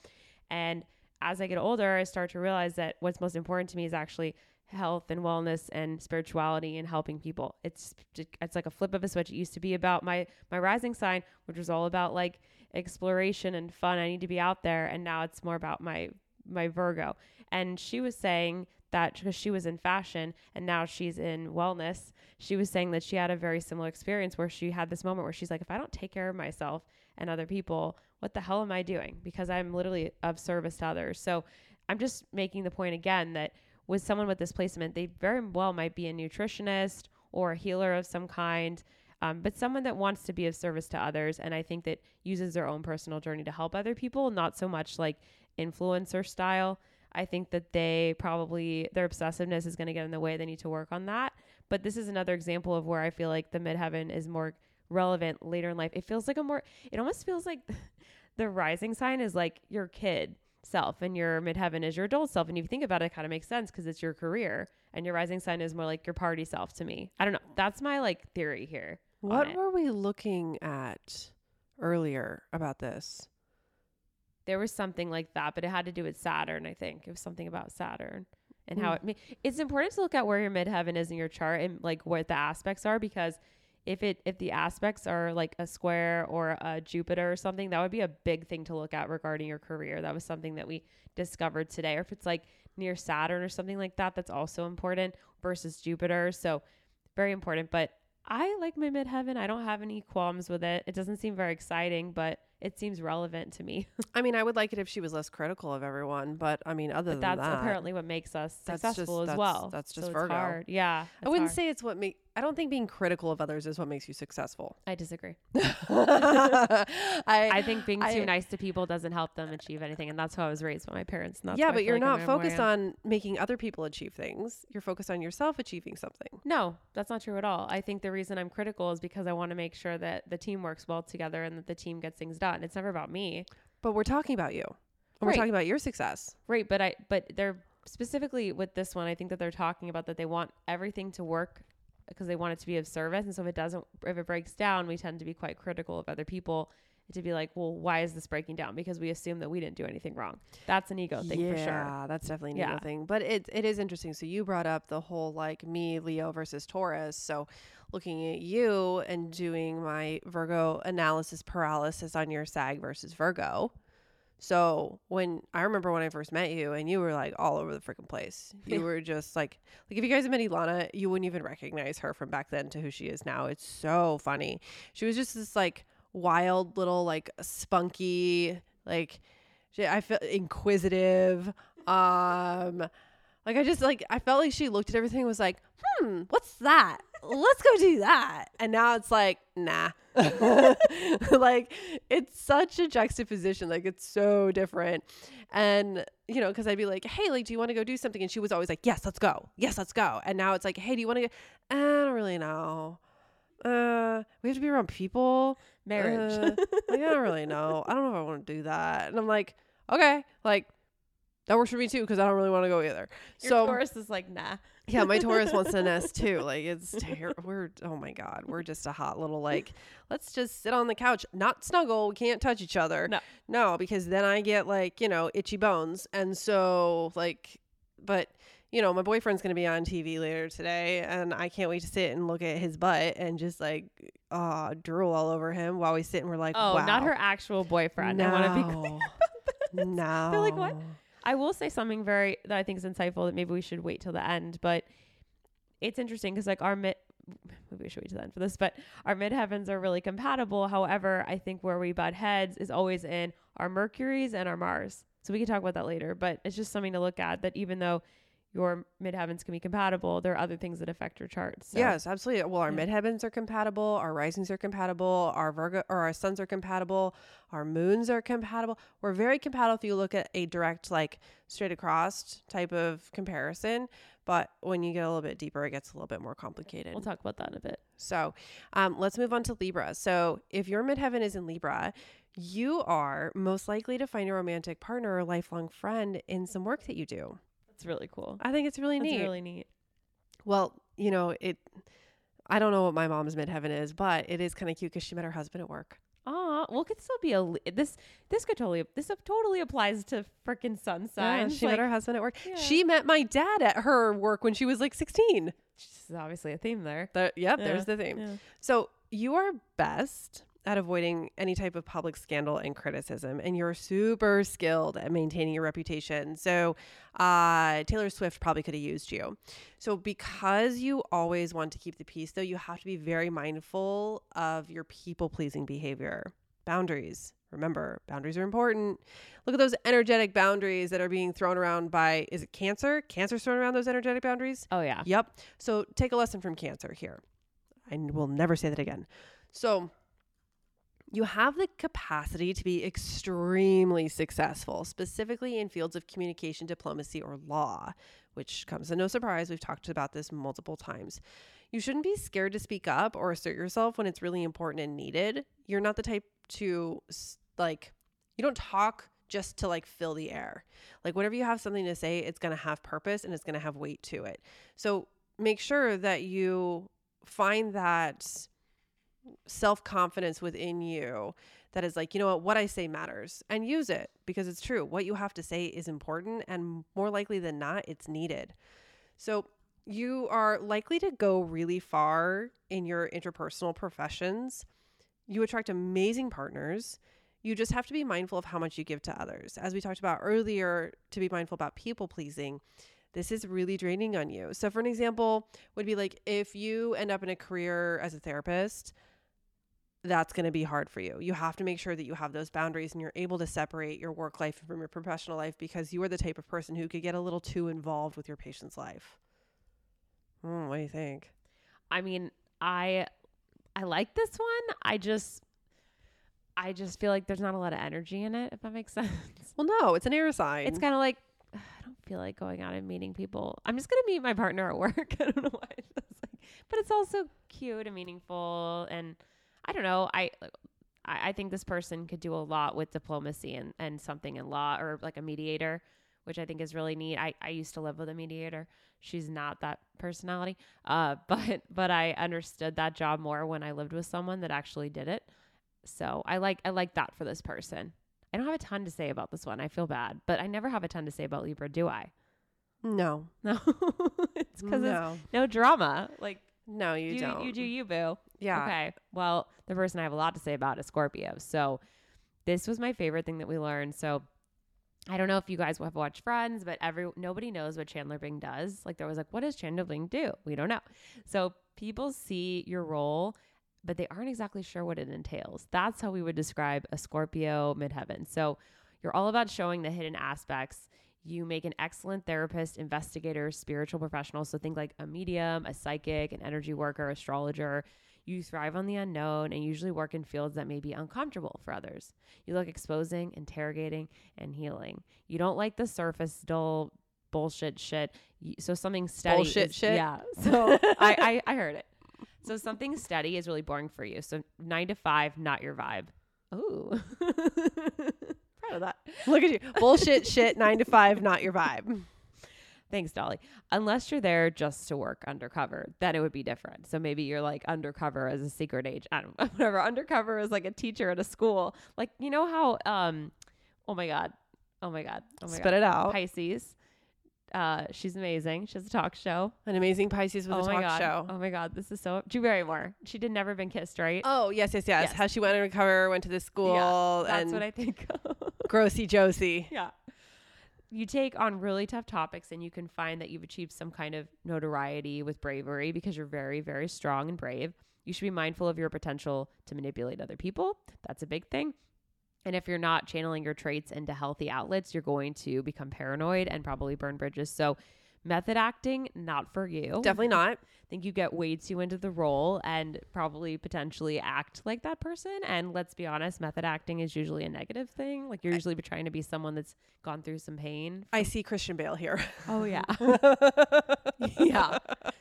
And as I get older, I start to realize that what's most important to me is actually health and wellness and spirituality and helping people. It's it's like a flip of a switch. It used to be about my my rising sign, which was all about like exploration and fun. I need to be out there, and now it's more about my my Virgo. And she was saying that because she was in fashion and now she's in wellness, she was saying that she had a very similar experience where she had this moment where she's like, if I don't take care of myself and other people, what the hell am I doing? Because I'm literally of service to others. So I'm just making the point again that with someone with this placement, they very well might be a nutritionist or a healer of some kind. Um, but someone that wants to be of service to others and i think that uses their own personal journey to help other people not so much like influencer style i think that they probably their obsessiveness is going to get in the way they need to work on that but this is another example of where i feel like the midheaven is more relevant later in life it feels like a more it almost feels like the rising sign is like your kid self and your midheaven is your adult self. And if you think about it, it kind of makes sense because it's your career and your rising sign is more like your party self to me. I don't know. That's my like theory here. What were we looking at earlier about this? There was something like that, but it had to do with Saturn, I think. It was something about Saturn and how Hmm. it ma- it's important to look at where your midheaven is in your chart and like what the aspects are because if it if the aspects are like a square or a Jupiter or something, that would be a big thing to look at regarding your career. That was something that we discovered today. Or if it's like near Saturn or something like that, that's also important versus Jupiter. So very important. But I like my midheaven. I don't have any qualms with it. It doesn't seem very exciting, but it seems relevant to me. I mean, I would like it if she was less critical of everyone, but I mean, other But than that's that, apparently what makes us successful just- as well. that's just so Virgo. Hard. Yeah. I wouldn't hard. say it's what make. I don't think being critical of others is what makes you successful. I disagree. I, I think being I- too nice to people doesn't help them achieve anything, and that's how I was raised by my parents. And that's yeah, but you're like not focused on making other people achieve things. You're focused on yourself achieving something. No, that's not true at all. I think the reason I'm critical is because I want to make sure that the team works well together and that the team gets things done. It's never about me. But we're talking about you. Right. We're talking about your success. Right, but I but they're specifically with this one, I think that they're talking about that they want everything to work because they want it to be of service. And so if it doesn't if it breaks down, we tend to be quite critical of other people to be like, well, why is this breaking down? Because we assume that we didn't do anything wrong. That's an ego thing yeah, for sure. Yeah, that's definitely an Yeah. ego thing. But it it is interesting. So you brought up the whole like me, Leo versus Taurus. So looking at you and doing my Virgo analysis paralysis on your Sag versus Virgo. So when I remember when I first met you and you were like all over the freaking place. You were just like like if you guys have met Ilana, you wouldn't even recognize her from back then to who she is now. It's so funny. She was just this like wild little like spunky like she, I feel inquisitive. Um, like I just like I felt like she looked at everything and was like, hmm, what's that? Let's go do that. And now it's like, nah. like it's such a juxtaposition. Like it's so different. And you know, because I'd be like, hey, like, do you want to go do something? And she was always like, yes, let's go. Yes, let's go. And now it's like, hey, do you want to go? I don't really know. Uh, we have to be around people Marriage. uh, like, I don't really know. I don't know if I want to do that. And I'm like, okay, like that works for me too because I don't really want to go either. Your so Taurus is like, nah. yeah, my Taurus wants to nest too. Like it's ter- we're oh my god, we're just a hot little like let's just sit on the couch, not snuggle. We can't touch each other. No. no, because then I get like you know itchy bones, and so like, but you know my boyfriend's gonna be on TV later today, and I can't wait to sit and look at his butt and just like uh drool all over him while we sit and we're like, Oh, wow. not her actual boyfriend. I want to be No. no. They're like, what? I will say something very that I think is insightful that maybe we should wait till the end, but it's interesting because like our mid maybe we should wait till the end for this, but our mid heavens are really compatible. However, I think where we butt heads is always in our Mercuries and our Mars. So we can talk about that later, but it's just something to look at that even though your midheavens can be compatible, there are other things that affect your charts. So Yes, absolutely. Well, our Yeah. midheavens are compatible, our risings are compatible, our Virgo or our suns are compatible, our moons are compatible. We're very compatible if you look at a direct, like straight across type of comparison. But when you get a little bit deeper, it gets a little bit more complicated. we'll talk about that in a bit. So um, let's move on to Libra. So if your midheaven is in Libra, you are most likely to find a romantic partner or lifelong friend in some work that you do. It's really cool. I think it's really That's neat. really neat. Well, you know, it. I don't know what my mom's midheaven is, but it is kind of cute because she met her husband at work. Ah, well, could still be a this. This could totally this totally applies to freaking sun Yeah, signs. she like, met her husband at work. yeah. She met my dad at her work when she was like 16. This is obviously a theme there. The, yep, Yeah, there's the theme. yeah. So you are best at avoiding any type of public scandal and criticism, and you're super skilled at maintaining your reputation. So uh, Taylor Swift probably could have used you. So because you always want to keep the peace, though, you have to be very mindful of your people pleasing behavior. Boundaries. Remember, boundaries are important. Look at those energetic boundaries that are being thrown around by, is it Cancer? Cancer's throwing around those energetic boundaries? Oh yeah. Yep. So take a lesson from Cancer here. I will never say that again. So you have the capacity to be extremely successful, specifically in fields of communication, diplomacy, or law, which comes as no surprise. We've talked about this multiple times. You shouldn't be scared to speak up or assert yourself when it's really important and needed. You're not the type to like, you don't talk just to like fill the air. Like whenever you have something to say, it's going to have purpose and it's going to have weight to it. So make sure that you find that self confidence within you that is like, you know what, what I say matters and use it because it's true. What you have to say is important and more likely than not, it's needed. So you are likely to go really far in your interpersonal professions. You attract amazing partners. You just have to be mindful of how much you give to others. As we talked about earlier, to be mindful about people pleasing, this is really draining on you. So, for an example, would be like if you end up in a career as a therapist, that's going to be hard for you. You have to make sure that you have those boundaries and you're able to separate your work life from your professional life because you are the type of person who could get a little too involved with your patient's life. Hmm, what do you think? I mean, I I like this one. I just I just feel like there's not a lot of energy in it, if that makes sense. Well, no, it's an air sign. It's kind of like I don't feel like going out and meeting people. I'm just gonna meet my partner at work. I don't know why. It's like, but it's also cute and meaningful, and I don't know. I I I think this person could do a lot with diplomacy and and something in law or like a mediator, which I think is really neat. I I used to live with a mediator. She's not that personality, uh, but but I understood that job more when I lived with someone that actually did it. So I like I like that for this person. I don't have a ton to say about this one. I feel bad, but I never have a ton to say about Libra, do I? no, No, it's because no, no drama. Like no, you, you, don't. you do you, boo. Yeah. Okay. Well, the person I have a lot to say about is Scorpio. So this was my favorite thing that we learned. So I don't know if you guys have watched Friends, but every nobody knows what Chandler Bing does. Like there was like, what does Chandler Bing do? We don't know. So people see your role, but they aren't exactly sure what it entails. That's how we would describe a Scorpio midheaven. So you're all about showing the hidden aspects. You make an excellent therapist, investigator, spiritual professional. So think like a medium, a psychic, an energy worker, astrologer. You thrive on the unknown and usually work in fields that may be uncomfortable for others. You like exposing, interrogating, and healing. You don't like the surface, dull bullshit shit. So something steady. Bullshit is- shit? Yeah. So I, I I heard it. So something steady is really boring for you. So nine to five, not your vibe. Ooh. Proud of that. Look at you. Bullshit shit, nine to five, not your vibe. Thanks, Dolly. Unless you're there just to work undercover, then it would be different. So maybe you're like undercover as a secret agent. I don't know, whatever. Undercover as like a teacher at a school. Like, you know how, um, oh my God. Oh my God. Oh my Spit God. it out. Pisces. Uh, she's amazing. She has a talk show. An amazing Pisces with oh a talk God. show. Oh my God. This is so, Drew Barrymore. She did Never Been Kissed, right? Oh yes, yes, yes, Yes. How she went undercover, went to the school, That's and what I think. Grossy Josie. yeah. You take on really tough topics and you can find that you've achieved some kind of notoriety with bravery because you're very, very strong and brave. You should be mindful of your potential to manipulate other people. That's a big thing. And if you're not channeling your traits into healthy outlets, you're going to become paranoid and probably burn bridges. So, method acting, not for you. Definitely not. I think you get way too into the role and probably potentially act like that person. And let's be honest, method acting is usually a negative thing. Like you're usually trying to be someone that's gone through some pain. I see Christian Bale here. Oh yeah. yeah.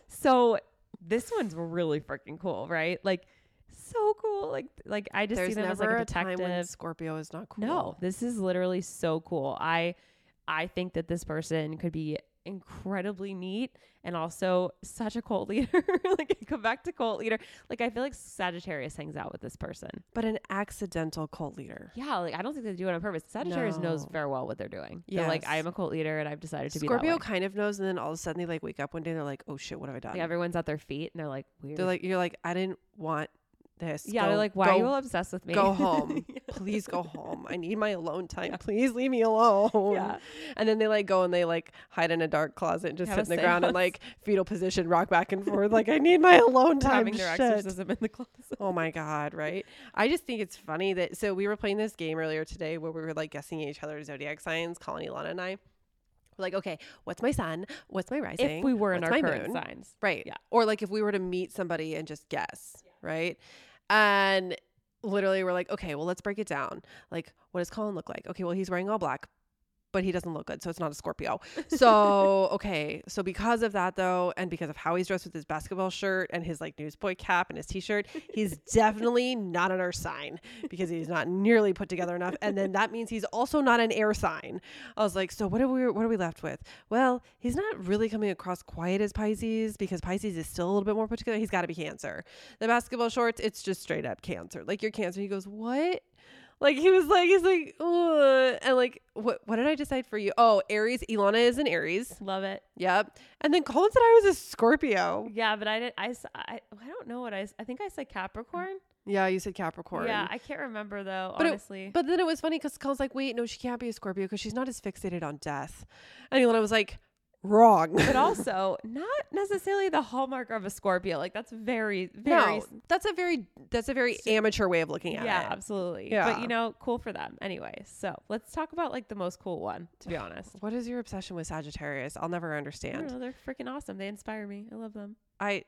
So this one's really freaking cool, right? Like so cool. Like like I just There's see them as like a a detective. Scorpio is not cool. No, this is literally so cool. I I think that this person could be incredibly neat and also such a cult leader. like come back to cult leader. Like I feel like Sagittarius hangs out with this person. but an accidental cult leader. Yeah, like I don't think they do it on purpose. Sagittarius knows very well what they're doing. They're like I am a cult leader and I've decided to be Scorpio kind of knows, and then all of a sudden they like wake up one day and they're like, "Oh shit, what have I done?" Like everyone's at their feet and they're like weird. they're like, "You're like, I didn't want this." yeah, Go- they're like why go, are you all obsessed with me? Go home, Yeah. please go home. I need my alone time. Please leave me alone. Yeah. And then they like go and they like hide in a dark closet and just Have sit in the ground and like fetal position, rock back and forth. Like I need my alone time. having their Shit. exorcism in the closet. Oh my god, right? I just think it's funny that so we were playing this game earlier today where we were like guessing each other's zodiac signs, Colin, Lana, and I. We're like, okay, what's my sun? What's my rising? If we were in our current moon? signs. Right. Yeah. Or like if we were to meet somebody and just guess, right? And literally we're like, okay, well, let's break it down. Like, what does Colin look like? Okay, well, he's wearing all black. But he doesn't look good, so it's not a Scorpio. So, okay. So because of that though, and because of how he's dressed with his basketball shirt and his like newsboy cap and his t-shirt, he's definitely not an earth sign because he's not nearly put together enough. And then that means he's also not an air sign. I was like, so what are we what are we left with? Well, he's not really coming across quite as Pisces because Pisces is still a little bit more put together. He's got to be Cancer. The basketball shorts, it's just straight up Cancer. Like you're Cancer. He goes, "What?" Like he was like, he's like, Ugh. and like, what? What did I decide for you? Oh, Aries. Ilana is an Aries. Love it. Yep. And then Colin said I was a Scorpio. Yeah, but I did. I, I, I don't know what I. I think I said Capricorn. Yeah, you said Capricorn. Yeah, I can't remember though. But it- honestly, But then it was funny because Colin's like, wait, no, she can't be a Scorpio because she's not as fixated on death. And Ilana was like, wrong. but also not necessarily the hallmark of a Scorpio. Like that's very, very. no, that's a very that's a very amateur way of looking at yeah, it. Yeah, absolutely. Yeah. But you know, cool for them. Anyway, so let's talk about like the most cool one. To be honest, What is your obsession with Sagittarius? I'll never understand. know. They're freaking awesome. They inspire me. I love them. I,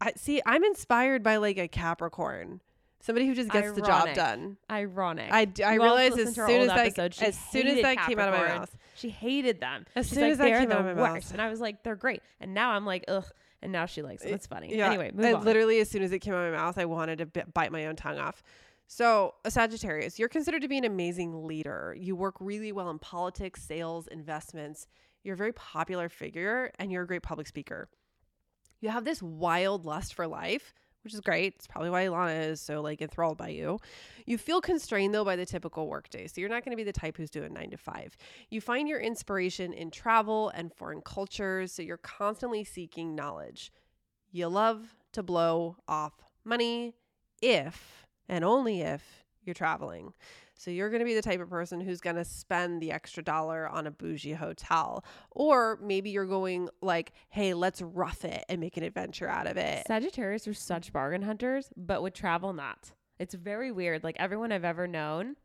I see. I'm inspired by like a Capricorn, somebody who just gets the job done. Ironic. I, d- I You all have to realized as soon as old that episode, she as soon as that came out of my mouth. She hated them. As She's soon like, as that came the out of my worst. mouth. And I was like, they're great. And now I'm like, ugh. And now she likes them. It's funny. Yeah. Anyway, move I on. literally, as soon as it came out of my mouth, I wanted to bi- bite my own tongue off. So, a Sagittarius, you're considered to be an amazing leader. You work really well in politics, sales, investments. You're a very popular figure and you're a great public speaker. You have this wild lust for life, which is great. It's probably why Ilana is so like enthralled by you. You feel constrained though by the typical workday. So you're not going to be the type who's doing 9 to 5. You find your inspiration in travel and foreign cultures, so you're constantly seeking knowledge. You love to blow off money if and only if you're traveling. So you're going to be the type of person who's going to spend the extra dollar on a bougie hotel. Or maybe you're going like, hey, let's rough it and make an adventure out of it. Sagittarius are such bargain hunters, but with travel, not. It's very weird. Like everyone I've ever known,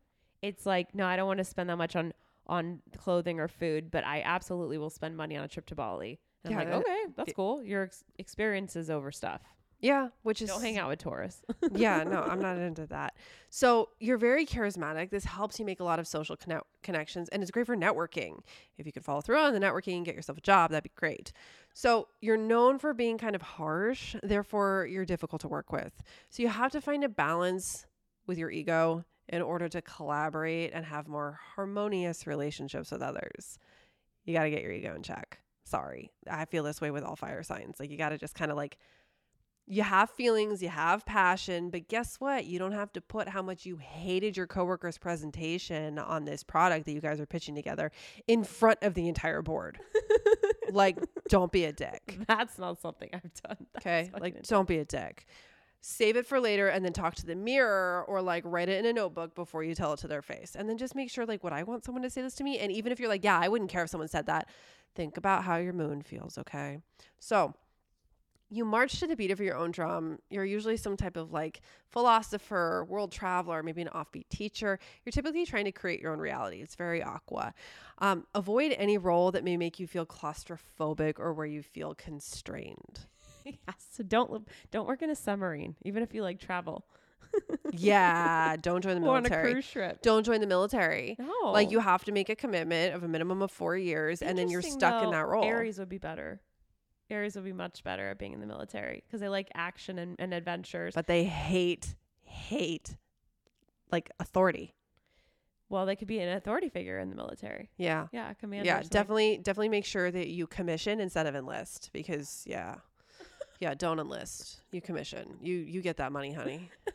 it's like, no, I don't want to spend that much on on clothing or food, but I absolutely will spend money on a trip to Bali. And Yeah, I'm like, okay, that's cool. Your ex- experience is over stuff. Yeah, which is Don't hang out with Taurus. yeah, no, I'm not into that. So you're very charismatic. This helps you make a lot of social conne- connections and it's great for networking. If you can follow through on the networking and get yourself a job, that'd be great. So you're known for being kind of harsh, therefore you're difficult to work with. So you have to find a balance with your ego in order to collaborate and have more harmonious relationships with others. You got to get your ego in check. Sorry. I feel this way with all fire signs. Like you got to just kind of like you have feelings, you have passion, but guess what? You don't have to put how much you hated your coworker's presentation on this product that you guys are pitching together in front of the entire board. like, don't be a dick. that's not something I've done. That's Okay? Like, intense. don't be a dick. Save it for later and then talk to the mirror or like write it in a notebook before you tell it to their face. And then just make sure, like, would I want someone to say this to me? And even if you're like, yeah, I wouldn't care if someone said that, think about how your moon feels. Okay. So, you march to the beat of your own drum. You're usually some type of like philosopher, world traveler, maybe an offbeat teacher. You're typically trying to create your own reality. It's very aqua. Um, avoid any role that may make you feel claustrophobic or where you feel constrained. yes. So don't don't work in a submarine, even if you like travel. Yeah, don't join the Or on a military. cruise ship. Don't join the military. No. Like you have to make a commitment of a minimum of four years, and then you're stuck in that role. Aries would be better. Aries would be much better at being in the military because they like action and, and adventures. But they hate, hate, like authority. well, they could be an authority figure in the military. Yeah. Yeah, commanders. yeah, definitely, definitely make sure that you commission instead of enlist because yeah, yeah, don't enlist. You commission. You you get that money, honey.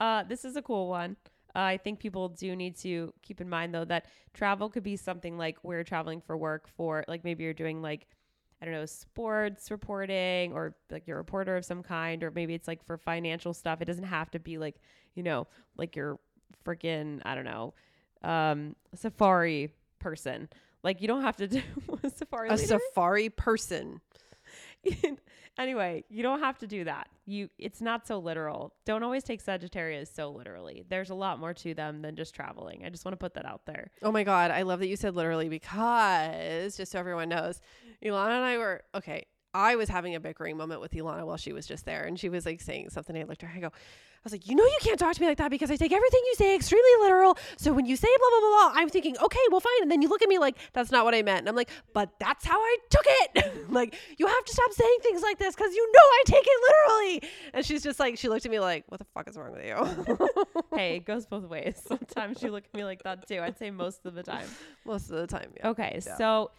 Uh, this is a cool one. Uh, I think people do need to keep in mind though that travel could be something like we're traveling for work for like maybe you're doing like I don't know sports reporting or like you're a reporter of some kind or maybe it's like for financial stuff. It doesn't have to be like you know like you're freaking I don't know um safari person. Like you don't have to do a safari A leader? safari person. anyway, you don't have to do that. You it's not so literal. Don't always take Sagittarius so literally. There's a lot more to them than just traveling. I just want to put that out there. Oh my god, I love that you said literally because just so everyone knows, Ilana and I were okay. I was having a bickering moment with Ilana while she was just there, and she was like saying something. I looked at her. I go, I was like, you know, you can't talk to me like that because I take everything you say extremely literal. So when you say blah blah blah blah, I'm thinking, okay, well, fine. And then you look at me like that's not what I meant, and I'm like, but that's how I took it. like you have to stop saying things like this because you know I take it literally. And she's just like, she looked at me like, what the fuck is wrong with you? hey, it goes both ways. Sometimes you look at me like that too. I'd say most of the time. Most of the time, yeah. Okay, Yeah. so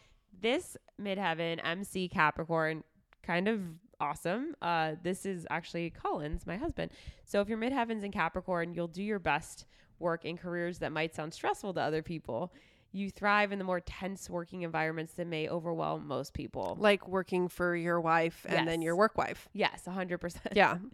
this midheaven MC Capricorn kind of awesome. Uh, this is actually Colin's, my husband. So if your midheavens in Capricorn, you'll do your best work in careers that might sound stressful to other people. You thrive in the more tense working environments that may overwhelm most people. Like working for your wife and then your work wife. Yes, 100%. Yeah.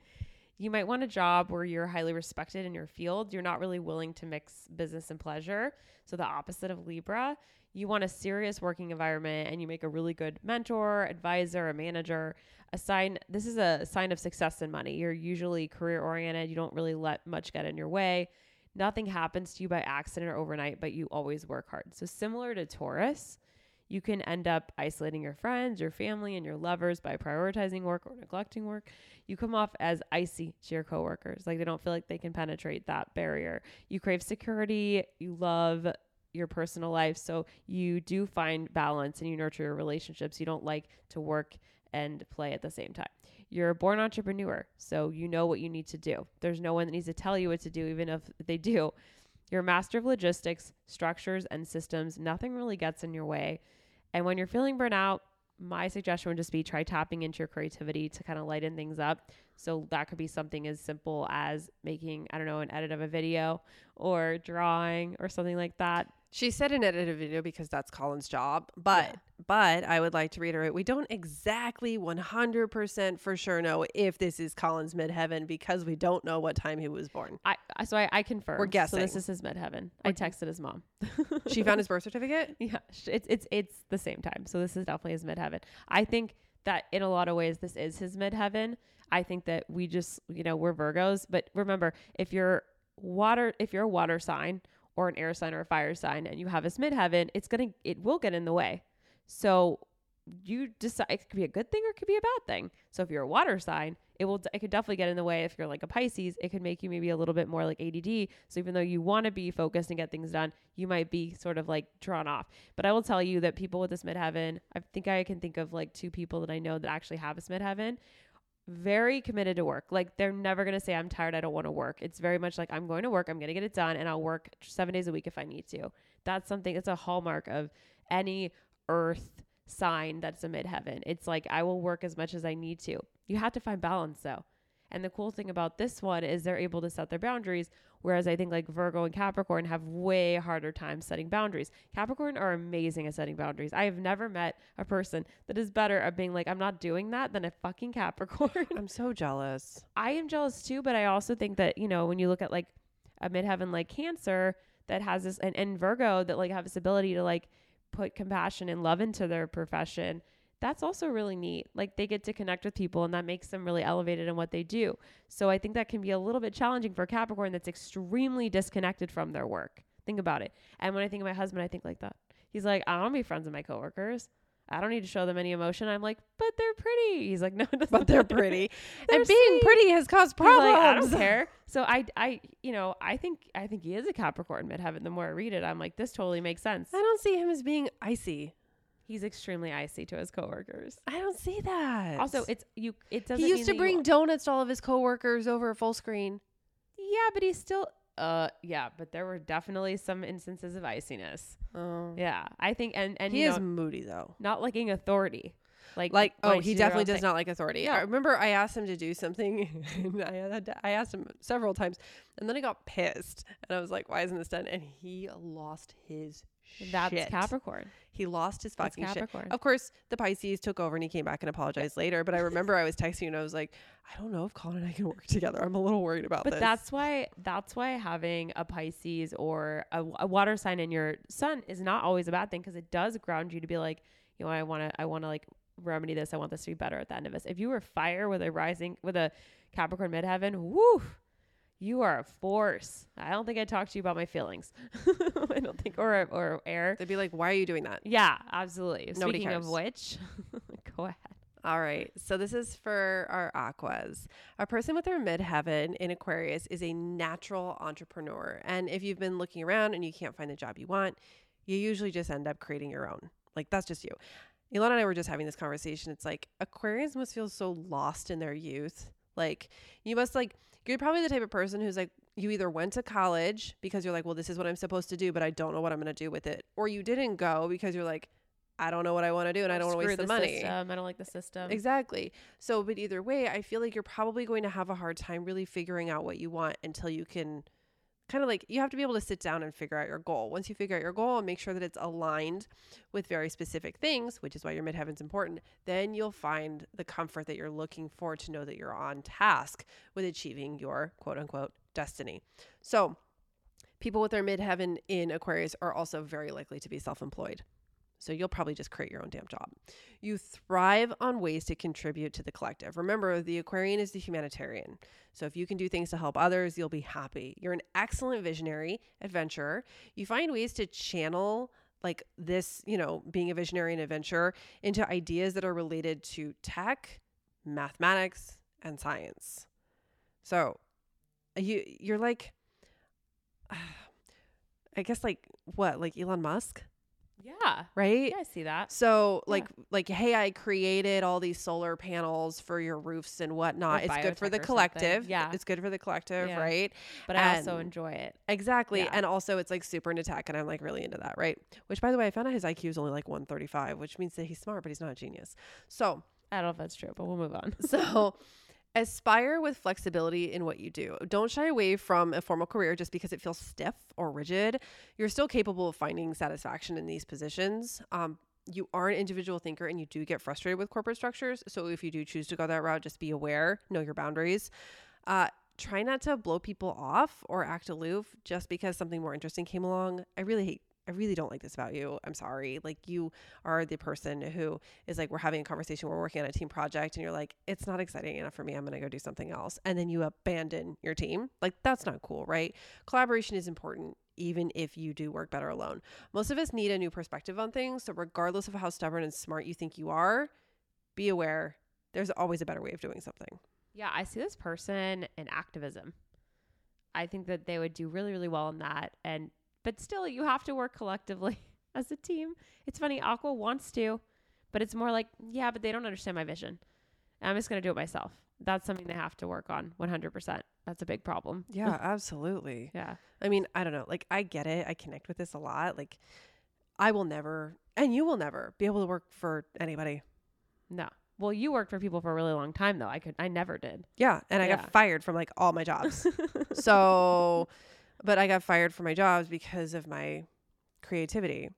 You might want a job where you're highly respected in your field. You're not really willing to mix business and pleasure. So, the opposite of Libra, you want a serious working environment and you make a really good mentor, advisor, a manager. A sign this is a sign of success and money. You're usually career oriented. You don't really let much get in your way. Nothing happens to you by accident or overnight, but you always work hard. So, similar to Taurus, you can end up isolating your friends, your family, and your lovers by prioritizing work or neglecting work. You come off as icy to your coworkers. Like they don't feel like they can penetrate that barrier. You crave security. You love your personal life. So you do find balance and you nurture your relationships. You don't like to work and play at the same time. You're a born entrepreneur. So you know what you need to do. There's no one that needs to tell you what to do, even if they do. You're a master of logistics, structures, and systems. Nothing really gets in your way. And when you're feeling burnout, my suggestion would just be try tapping into your creativity to kind of lighten things up. So that could be something as simple as making, I don't know, an edit of a video or drawing or something like that. She said an edited video because that's Colin's job, but Yeah. but I would like to reiterate we don't exactly 100% for sure know if this is Colin's midheaven because we don't know what time he was born. I so I, I confirm. We're So guessing. this is his midheaven. I texted his mom. She found his birth certificate? Yeah, it's it's it's the same time. So this is definitely his midheaven. I think that in a lot of ways this is his midheaven. I think that we just you know we're Virgos, but remember if you're water if you're a water sign or an air sign or a fire sign and you have this midheaven, it's gonna it will get in the way. So you decide it could be a good thing or it could be a bad thing. So if you're a water sign, it will it could definitely get in the way. If you're like a Pisces, it could make you maybe a little bit more like ADD. So even though you want to be focused and get things done, you might be sort of like drawn off. But I will tell you that people with this midheaven, I think I can think of like two people that I know that actually have this midheaven. Very committed to work. Like they're never going to say, I'm tired, I don't want to work. It's very much like, I'm going to work, I'm going to get it done, and I'll work seven days a week if I need to. That's something, it's a hallmark of any earth sign that's a midheaven. It's like, I will work as much as I need to. You have to find balance though. And the cool thing about this one is they're able to set their boundaries. Whereas I think like Virgo and Capricorn have way harder time setting boundaries. Capricorn are amazing at setting boundaries. I have never met a person that is better at being like, I'm not doing that than a fucking Capricorn. I'm so jealous. I am jealous too, but I also think that, you know, when you look at like a midheaven like Cancer that has this, and, and Virgo that like have this ability to like put compassion and love into their profession, that's also really neat. Like they get to connect with people and that makes them really elevated in what they do. So I think that can be a little bit challenging for a Capricorn that's extremely disconnected from their work. Think about it. And when I think of my husband, I think like that. He's like, I don't be friends with my coworkers. I don't need to show them any emotion. I'm like, but they're pretty. He's like, no, But they're pretty. They're and being sweet. pretty has caused problems. like, I don't care. So I, I, you know, I think, I think he is a Capricorn midheaven. The more I read it, I'm like, this totally makes sense. I don't see him as being icy. He's extremely icy to his coworkers. I don't see that. Also, it's you. It doesn't. he used to bring donuts to all of his coworkers over full screen. yeah, but he's still. Uh, yeah, but there were definitely some instances of iciness. Oh. Yeah, I think, and and he is know, moody though. not liking authority. Like, Like, oh, he to do their definitely does thing. not like authority. Yeah. I remember I asked him to do something. I had to, I asked him several times, and then I got pissed, and I was like, "Why isn't this done?" And he lost his That's shit. Capricorn. He lost his fucking shit. Of course, the Pisces took over, and he came back and apologized later. But I remember I was texting you, and I was like, "I don't know if Colin and I can work together. I'm a little worried about But this." that's why that's why having a Pisces or a, a water sign in your sun is not always a bad thing because it does ground you to be like, you know, I want to I want to like remedy this. I want this to be better at the end of this. If you were fire with a rising with a Capricorn midheaven, woo, you are a force. I don't think I talked to you about my feelings. I don't think or or air. They'd be like, "Why are you doing that?" Yeah, absolutely. Nobody Speaking of which, go ahead. All right. So this is for our aquas. A person with their midheaven in Aquarius is a natural entrepreneur. And if you've been looking around and you can't find the job you want, you usually just end up creating your own. Like that's just you. Elon and I were just having this conversation. It's like Aquarians must feel so lost in their youth. Like you must like you're probably the type of person who's like you either went to college because you're like, well, this is what I'm supposed to do, but I don't know what I'm going to do with it, or you didn't go because you're like, I don't know what I want to do and I don't want to waste the, money. System. I don't like the system. Exactly. So, but either way, I feel like you're probably going to have a hard time really figuring out what you want until you can kind of like you have to be able to sit down and figure out your goal. Once you figure out your goal and make sure that it's aligned with very specific things, which is why your midheaven's important, then you'll find the comfort that you're looking for to know that you're on task with achieving your quote unquote destiny. So, people with their midheaven in Aquarius are also very likely to be self employed. So you'll probably just create your own damn job. You thrive on ways to contribute to the collective. Remember, the Aquarian is the humanitarian. So if you can do things to help others, you'll be happy. You're an excellent visionary, adventurer. You find ways to channel like this, you know, being a visionary and adventurer into ideas that are related to tech, mathematics, and science. So you you're like I guess like what, like Elon Musk? Yeah. right? Yeah, I see that. So Yeah. like like hey, I created all these solar panels for your roofs and whatnot. Or It's good for the or something. collective. Yeah. It's good for the collective, Yeah. right? But I also enjoy it. Exactly. Yeah. And also it's like super into tech and I'm like really into that, right? Which by the way, I found out his IQ is only like 135, which means that he's smart, but he's not a genius. So I don't know if that's true, but we'll move on. so aspire with flexibility in what you do. Don't shy away from a formal career just because it feels stiff or rigid. You're still capable of finding satisfaction in these positions. Um, you are an individual thinker and you do get frustrated with corporate structures. So if you do choose to go that route, just be aware, know your boundaries. Uh, try not to blow people off or act aloof just because something more interesting came along. I really hate I really don't like this about you. I'm sorry. Like you are the person who is like we're having a conversation, we're working on a team project and you're like it's not exciting enough for me. I'm to go do something else. And then you abandon your team. Like that's not cool, right? Collaboration is important even if you do work better alone. Most of us need a new perspective on things, so regardless of how stubborn and smart you think you are, be aware there's always a better way of doing something. Yeah, I see this person in activism. I think that they would do really, really well in that. And but still, you have to work collectively as a team. It's funny, Aqua wants to, but it's more like, yeah, but they don't understand my vision. I'm just gonna do it myself. That's something they have to work on 100%. That's a big problem. Yeah, absolutely. Yeah. I mean, I don't know. Like, I get it. I connect with this a lot. Like, I will never, and you will never be able to work for anybody. No. Well, you worked for people for a really long time, though. I could. I never did. Yeah. And I Yeah. got fired from like all my jobs. so, but I got fired from my jobs because of my creativity.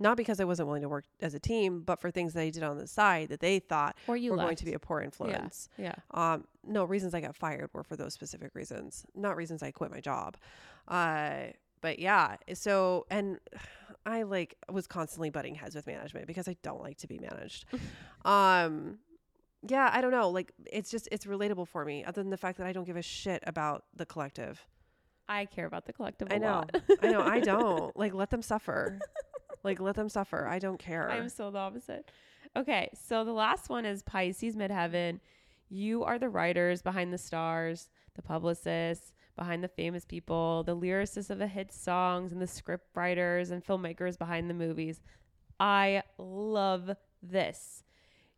Not because I wasn't willing to work as a team, but for things that I did on the side that they thought Or you were left. going to be a poor influence. Yeah. Um, no reasons I got fired were for those specific reasons, not reasons I quit my job. Uh, but yeah, so and I like was constantly butting heads with management because I don't like to be managed. um, yeah, I don't know. Like it's just it's relatable for me, other than the fact that I don't give a shit about the collective. I care about the collective. I I know. I know, I don't like let them suffer. like let them suffer. I don't care. I'm so the opposite. Okay, so the last one is Pisces Midheaven. You are the writers behind the stars, the publicists behind the famous people, the lyricists of the hit songs, and the script writers and filmmakers behind the movies. I love this.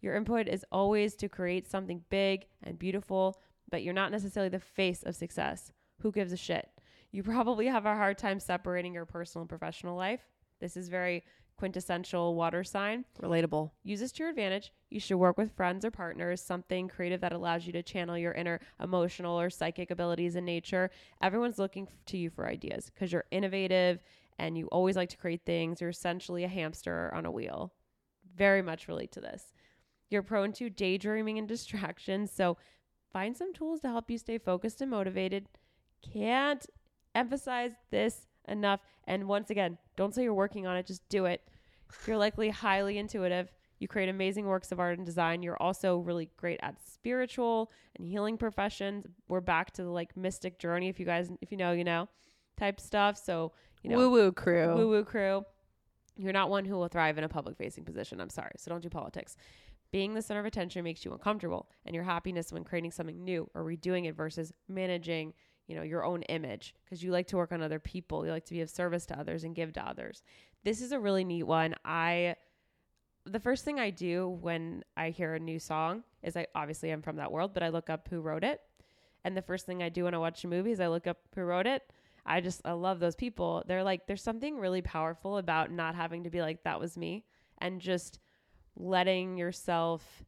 Your input is always to create something big and beautiful, but you're not necessarily the face of success. Who gives a shit? You probably have a hard time separating your personal and professional life. This is very quintessential water sign. Relatable. Use this to your advantage. You should work with friends or partners, something creative that allows you to channel your inner emotional or psychic abilities in nature. Everyone's looking to you for ideas because you're innovative and you always like to create things. You're essentially a hamster on a wheel. Very much relate to this. You're prone to daydreaming and distractions, so find some tools to help you stay focused and motivated. Can't emphasize this enough. And once again, don't say you're working on it, just do it. You're likely highly intuitive. You create amazing works of art and design. You're also really great at spiritual and healing professions. We're back to the like mystic journey. If you guys, if you know, you know, type stuff. So you know, woo woo crew. woo woo crew. You're not one who will thrive in a public facing position. I'm sorry. So don't do politics. being the center of attention makes you uncomfortable and your happiness when creating something new or redoing it versus managing you know your own image because you like to work on other people you like to be of service to others and give to others. This is a really neat one. I the first thing i do when i hear a new song is i obviously i'm from that world but i look up who wrote it. And the first thing i do when i watch a movie is i look up who wrote it. I just i love those people. They're like there's something really powerful about not having to be like that was me and just letting yourself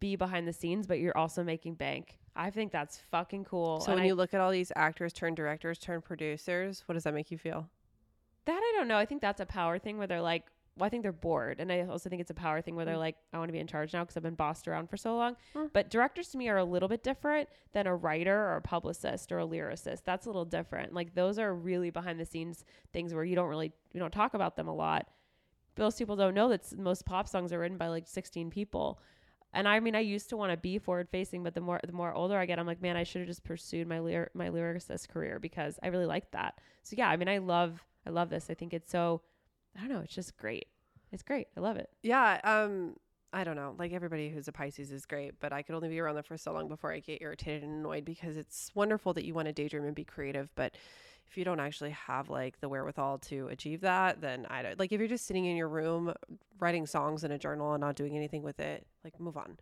be behind the scenes but you're also making bank i think that's fucking cool So And when I- you look at all these actors turn directors turn producers, what does that make you feel? That I don't know. I think that's a power thing where they're like, well, I think they're bored. And I also think it's a power thing where they're like, I want to be in charge now because I've been bossed around for so long. Mm. But directors to me are a little bit different than a writer or a publicist or a lyricist. That's a little different. Like those are really behind the scenes things where you don't really, you don't talk about them a lot. Most people don't know that most pop songs are written by like 16 people. And I mean, I used to want to be forward facing, but the more the more older I get, I'm like, man, I should have just pursued my my lyricist career because I really like that. So yeah, I mean, I love I love this. I think it's so I don't know, it's just great. It's great. I love it. Yeah, um, I don't know. Like everybody who's a Pisces is great, but I could only be around them for so long before I get irritated and annoyed because it's wonderful that you want to daydream and be creative, but if you don't actually have like the wherewithal to achieve that, then I don't like if you're just sitting in your room writing songs in a journal and not doing anything with it, like move on.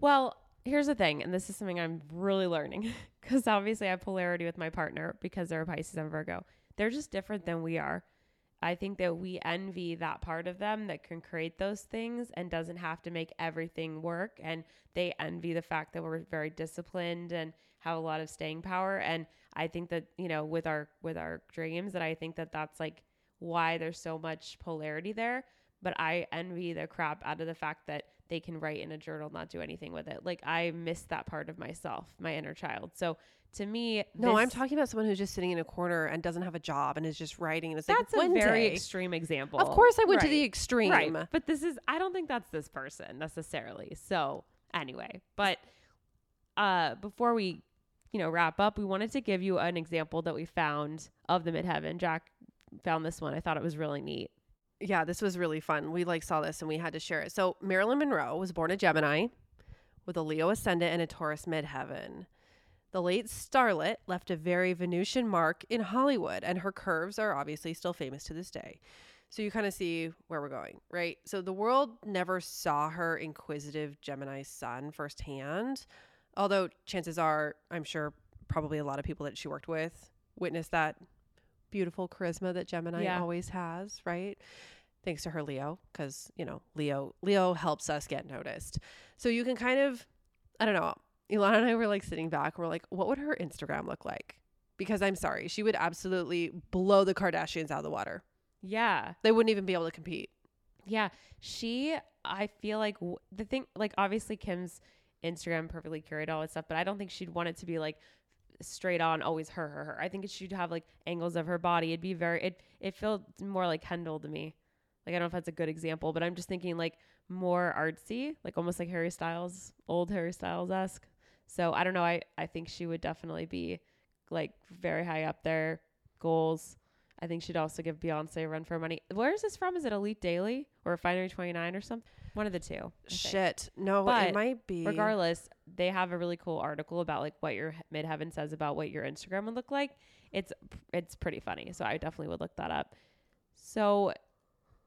Well, here's the thing, and this is something I'm really learning because obviously I have polarity with my partner because they're a Pisces and Virgo. They're just different than we are. I think that we envy that part of them that can create those things and doesn't have to make everything work. And they envy the fact that we're very disciplined and have a lot of staying power. And I think that you know with our with our dreams, that I think that that's like why there's so much polarity there. But I envy the crap out of the fact that they can write in a journal, not do anything with it. Like I miss that part of myself, my inner child. So to me, No, I'm talking about someone who's just sitting in a corner and doesn't have a job and is just writing and it's That's like a very day- extreme example. Of course I went to the extreme. Right. But this is I don't think that's this person necessarily. So anyway, but uh before we, you know, wrap up, we wanted to give you an example that we found of the midheaven. Jack found this one. I thought it was really neat. yeah, this was really fun. We like saw this and we had to share it. So Marilyn Monroe was born a Gemini with a Leo ascendant and a Taurus midheaven. The late starlet left a very Venusian mark in Hollywood, and her curves are obviously still famous to this day. So you kind of see where we're going, right? So the world never saw her inquisitive Gemini sun firsthand, although chances are, I'm sure probably a lot of people that she worked with witnessed that beautiful charisma that Gemini Yeah. always has, right? Thanks to her Leo, because you know Leo Leo helps us get noticed. So you can kind of, I don't know. Ilana and I were like sitting back. We're like, what would her Instagram look like? Because I'm sorry, she would absolutely blow the Kardashians out of the water. Yeah. They wouldn't even be able to compete. Yeah, she. I feel like w- the thing, like obviously Kim's Instagram perfectly curated all that stuff, but I don't think she'd want it to be like straight on, always her, her, her. I think it should have like angles of her body. It'd be very. It it felt more like Kendall to me. Like I don't know if that's a good example, but I'm just thinking like more artsy, like almost like Harry Styles, old Harry Styles esque. So I don't know. I I think she would definitely be like very high up there. Goals. I think she'd also give Beyonce a run for money. Where is this from? Is it Elite Daily or Refinery 29 or something? One of the two. Shit, no, But it might be. Regardless, they have a really cool article about like what your midheaven says about what your Instagram would look like. It's it's pretty funny. So I definitely would look that up. So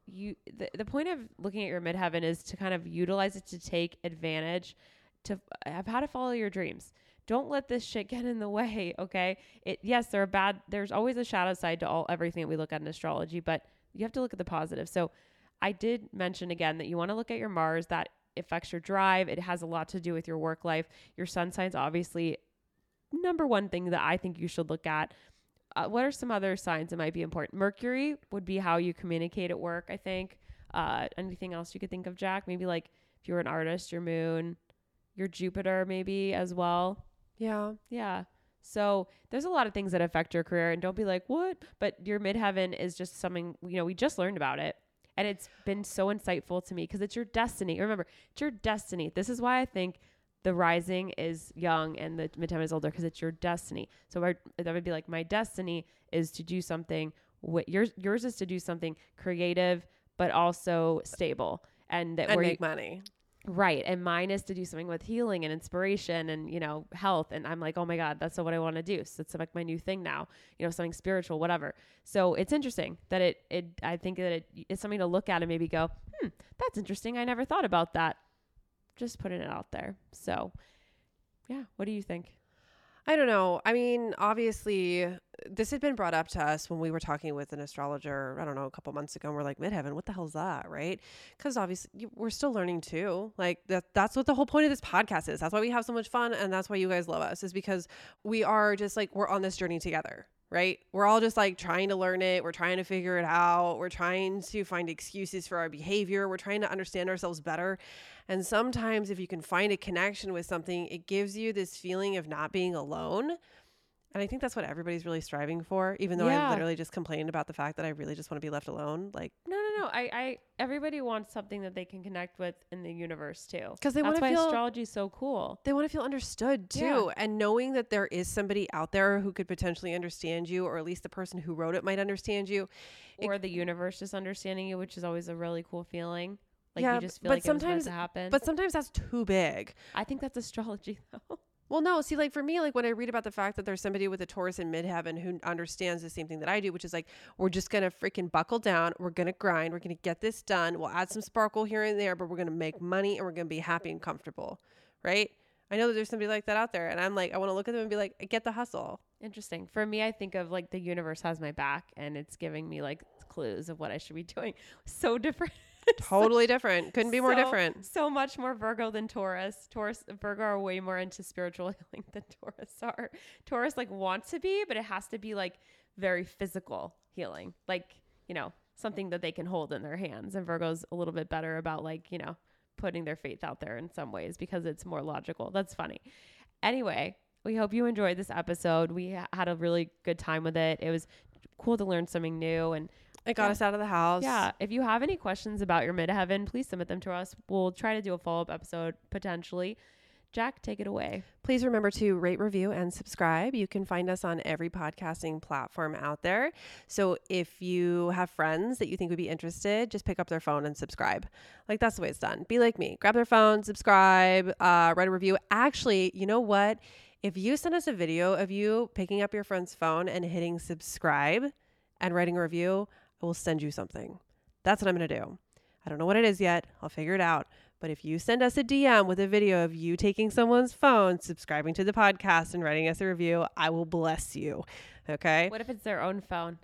you the, the point of looking at your midheaven is to kind of utilize it to take advantage to have how to follow your dreams. Don't let this shit get in the way, okay? It yes, there are bad there's always a shadow side to all everything that we look at in astrology, but you have to look at the positive. So I did mention again that you want to look at your Mars that affects your drive. It has a lot to do with your work life. Your sun sign's obviously number one thing that I think you should look at. Uh, what are some other signs that might be important? Mercury would be how you communicate at work, I think. Uh, anything else you could think of, Jack? Maybe like if you're an artist, your moon, your Jupiter, maybe as well. yeah, Yeah. So there's a lot of things that affect your career, and don't be like, what? But your midheaven is just something, you know, we just learned about it. And it's been so insightful to me because it's your destiny. Remember, it's your destiny. This is why I think the rising is young and the midheaven is older because it's your destiny. So our, that would be like, my destiny is to do something. What yours yours is to do something creative, but also stable, and that and where you- make money. Right. And mine is to do something with healing and inspiration and, you know, health. And I'm like, oh my God, that's what I want to do. So it's like my new thing now, you know, something spiritual, whatever. So it's interesting that it, it, I think that it, it's something to look at and maybe go, hmm, that's interesting. I never thought about that. Just putting it out there. So yeah. What do you think? I don't know. I mean, obviously, this had been brought up to us when we were talking with an astrologer, I don't know, a couple months ago. And we're like, midheaven, what the hell's that? Right. Because obviously, we're still learning too. Like, that, that's what the whole point of this podcast is. That's why we have so much fun. And that's why you guys love us, is because we are just like, we're on this journey together. Right. We're all just like trying to learn it. We're trying to figure it out. We're trying to find excuses for our behavior. We're trying to understand ourselves better. And sometimes, if you can find a connection with something, it gives you this feeling of not being alone. And I think that's what everybody's really striving for, even though Yeah. I literally just complained about the fact that I really just want to be left alone. Like, No, no, no. I, I, everybody wants something that they can connect with in the universe too. Because they wanna feel- astrology is so cool. they want to feel understood too. Yeah. And knowing that there is somebody out there who could potentially understand you, or at least the person who wrote it might understand you. It- or the universe just understanding you, which is always a really cool feeling. Like Yeah, you just feel but like sometimes- to. But sometimes that's too big. I think that's astrology though. Well, no, see, like for me, like when I read about the fact that there's somebody with a Taurus in midheaven who understands the same thing that I do, which is like, we're just gonna freaking buckle down, we're gonna grind, we're gonna get this done, we'll add some sparkle here and there, but we're gonna make money and we're gonna be happy and comfortable, right? I know that there's somebody like that out there, and I'm like, I want to look at them and be like, get the hustle. Interesting. For me, I think of like the universe has my back and it's giving me like clues of what I should be doing. So different. Totally different. Couldn't be more So- different. So much more Virgo than Taurus. Taurus, Virgo are way more into spiritual healing than Taurus are. Taurus like wants to be, but it has to be like very physical healing, like you know something that they can hold in their hands. And Virgo's a little bit better about like you know putting their faith out there in some ways because it's more logical. That's funny. Anyway, we hope you enjoyed this episode. We had a really good time with it. It was cool to learn something new and It got Yeah. us out of the house. yeah, if you have any questions about your midheaven, please submit them to us. We'll try to do a follow up episode potentially. Jack, take it away. Please remember to rate, review, and subscribe. You can find us on every podcasting platform out there. So if you have friends that you think would be interested, just pick up their phone and subscribe. Like that's the way it's done. Be like me. Grab their phone, subscribe, uh, write a review. Actually, you know what? If you send us a video of you picking up your friend's phone and hitting subscribe and writing a review, I will send you something. That's what I'm going to do. I don't know what it is yet. I'll figure it out. But if you send us a DM with a video of you taking someone's phone, subscribing to the podcast, and writing us a review, I will bless you. Okay? What if it's their own phone?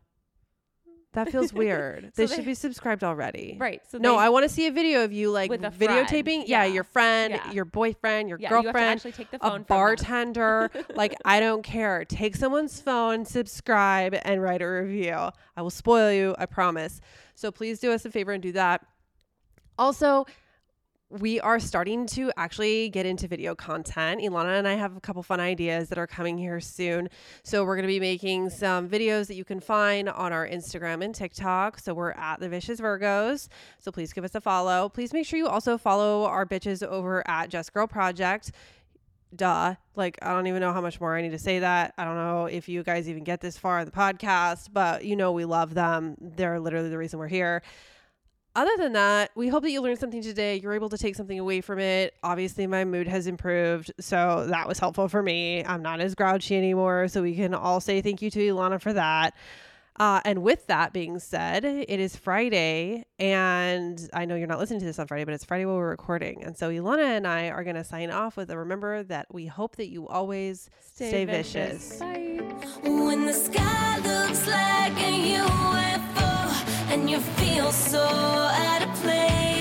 That feels weird. they So should they- be subscribed already. Right. So No, they, I want to see a video of you like a videotaping. Yeah, Yeah. your friend, Yeah. your boyfriend, your yeah, you girlfriend, actually take the a phone them. bartender. like, I don't care. Take someone's phone, subscribe, and write a review. I will spoil you, I promise. So please do us a favor and do that. Also, we are starting to actually get into video content. Ilana and I have a couple fun ideas that are coming here soon. So we're going to be making some videos that you can find on our Instagram and TikTok. So we're at the Vicious Virgos. So please give us a follow. Please make sure you also follow our bitches over at Just Girl Project. Duh. Like, I don't even know how much more I need to say that. I don't know if you guys even get this far in the podcast, but you know, we love them. They're literally the reason we're here other than that, we hope that you learned something today. You're able to take something away from it. Obviously, my mood has improved, so that was helpful for me. I'm not as grouchy anymore, so we can all say thank you to Ilana for that. Uh, and with that being said, it is Friday, and I know you're not listening to this on Friday, but it's Friday while we're recording. And so Ilana and I are going to sign off with a remember that we hope that you always stay, vicious. Bye. When the sky looks like a UFO you feel so out of place.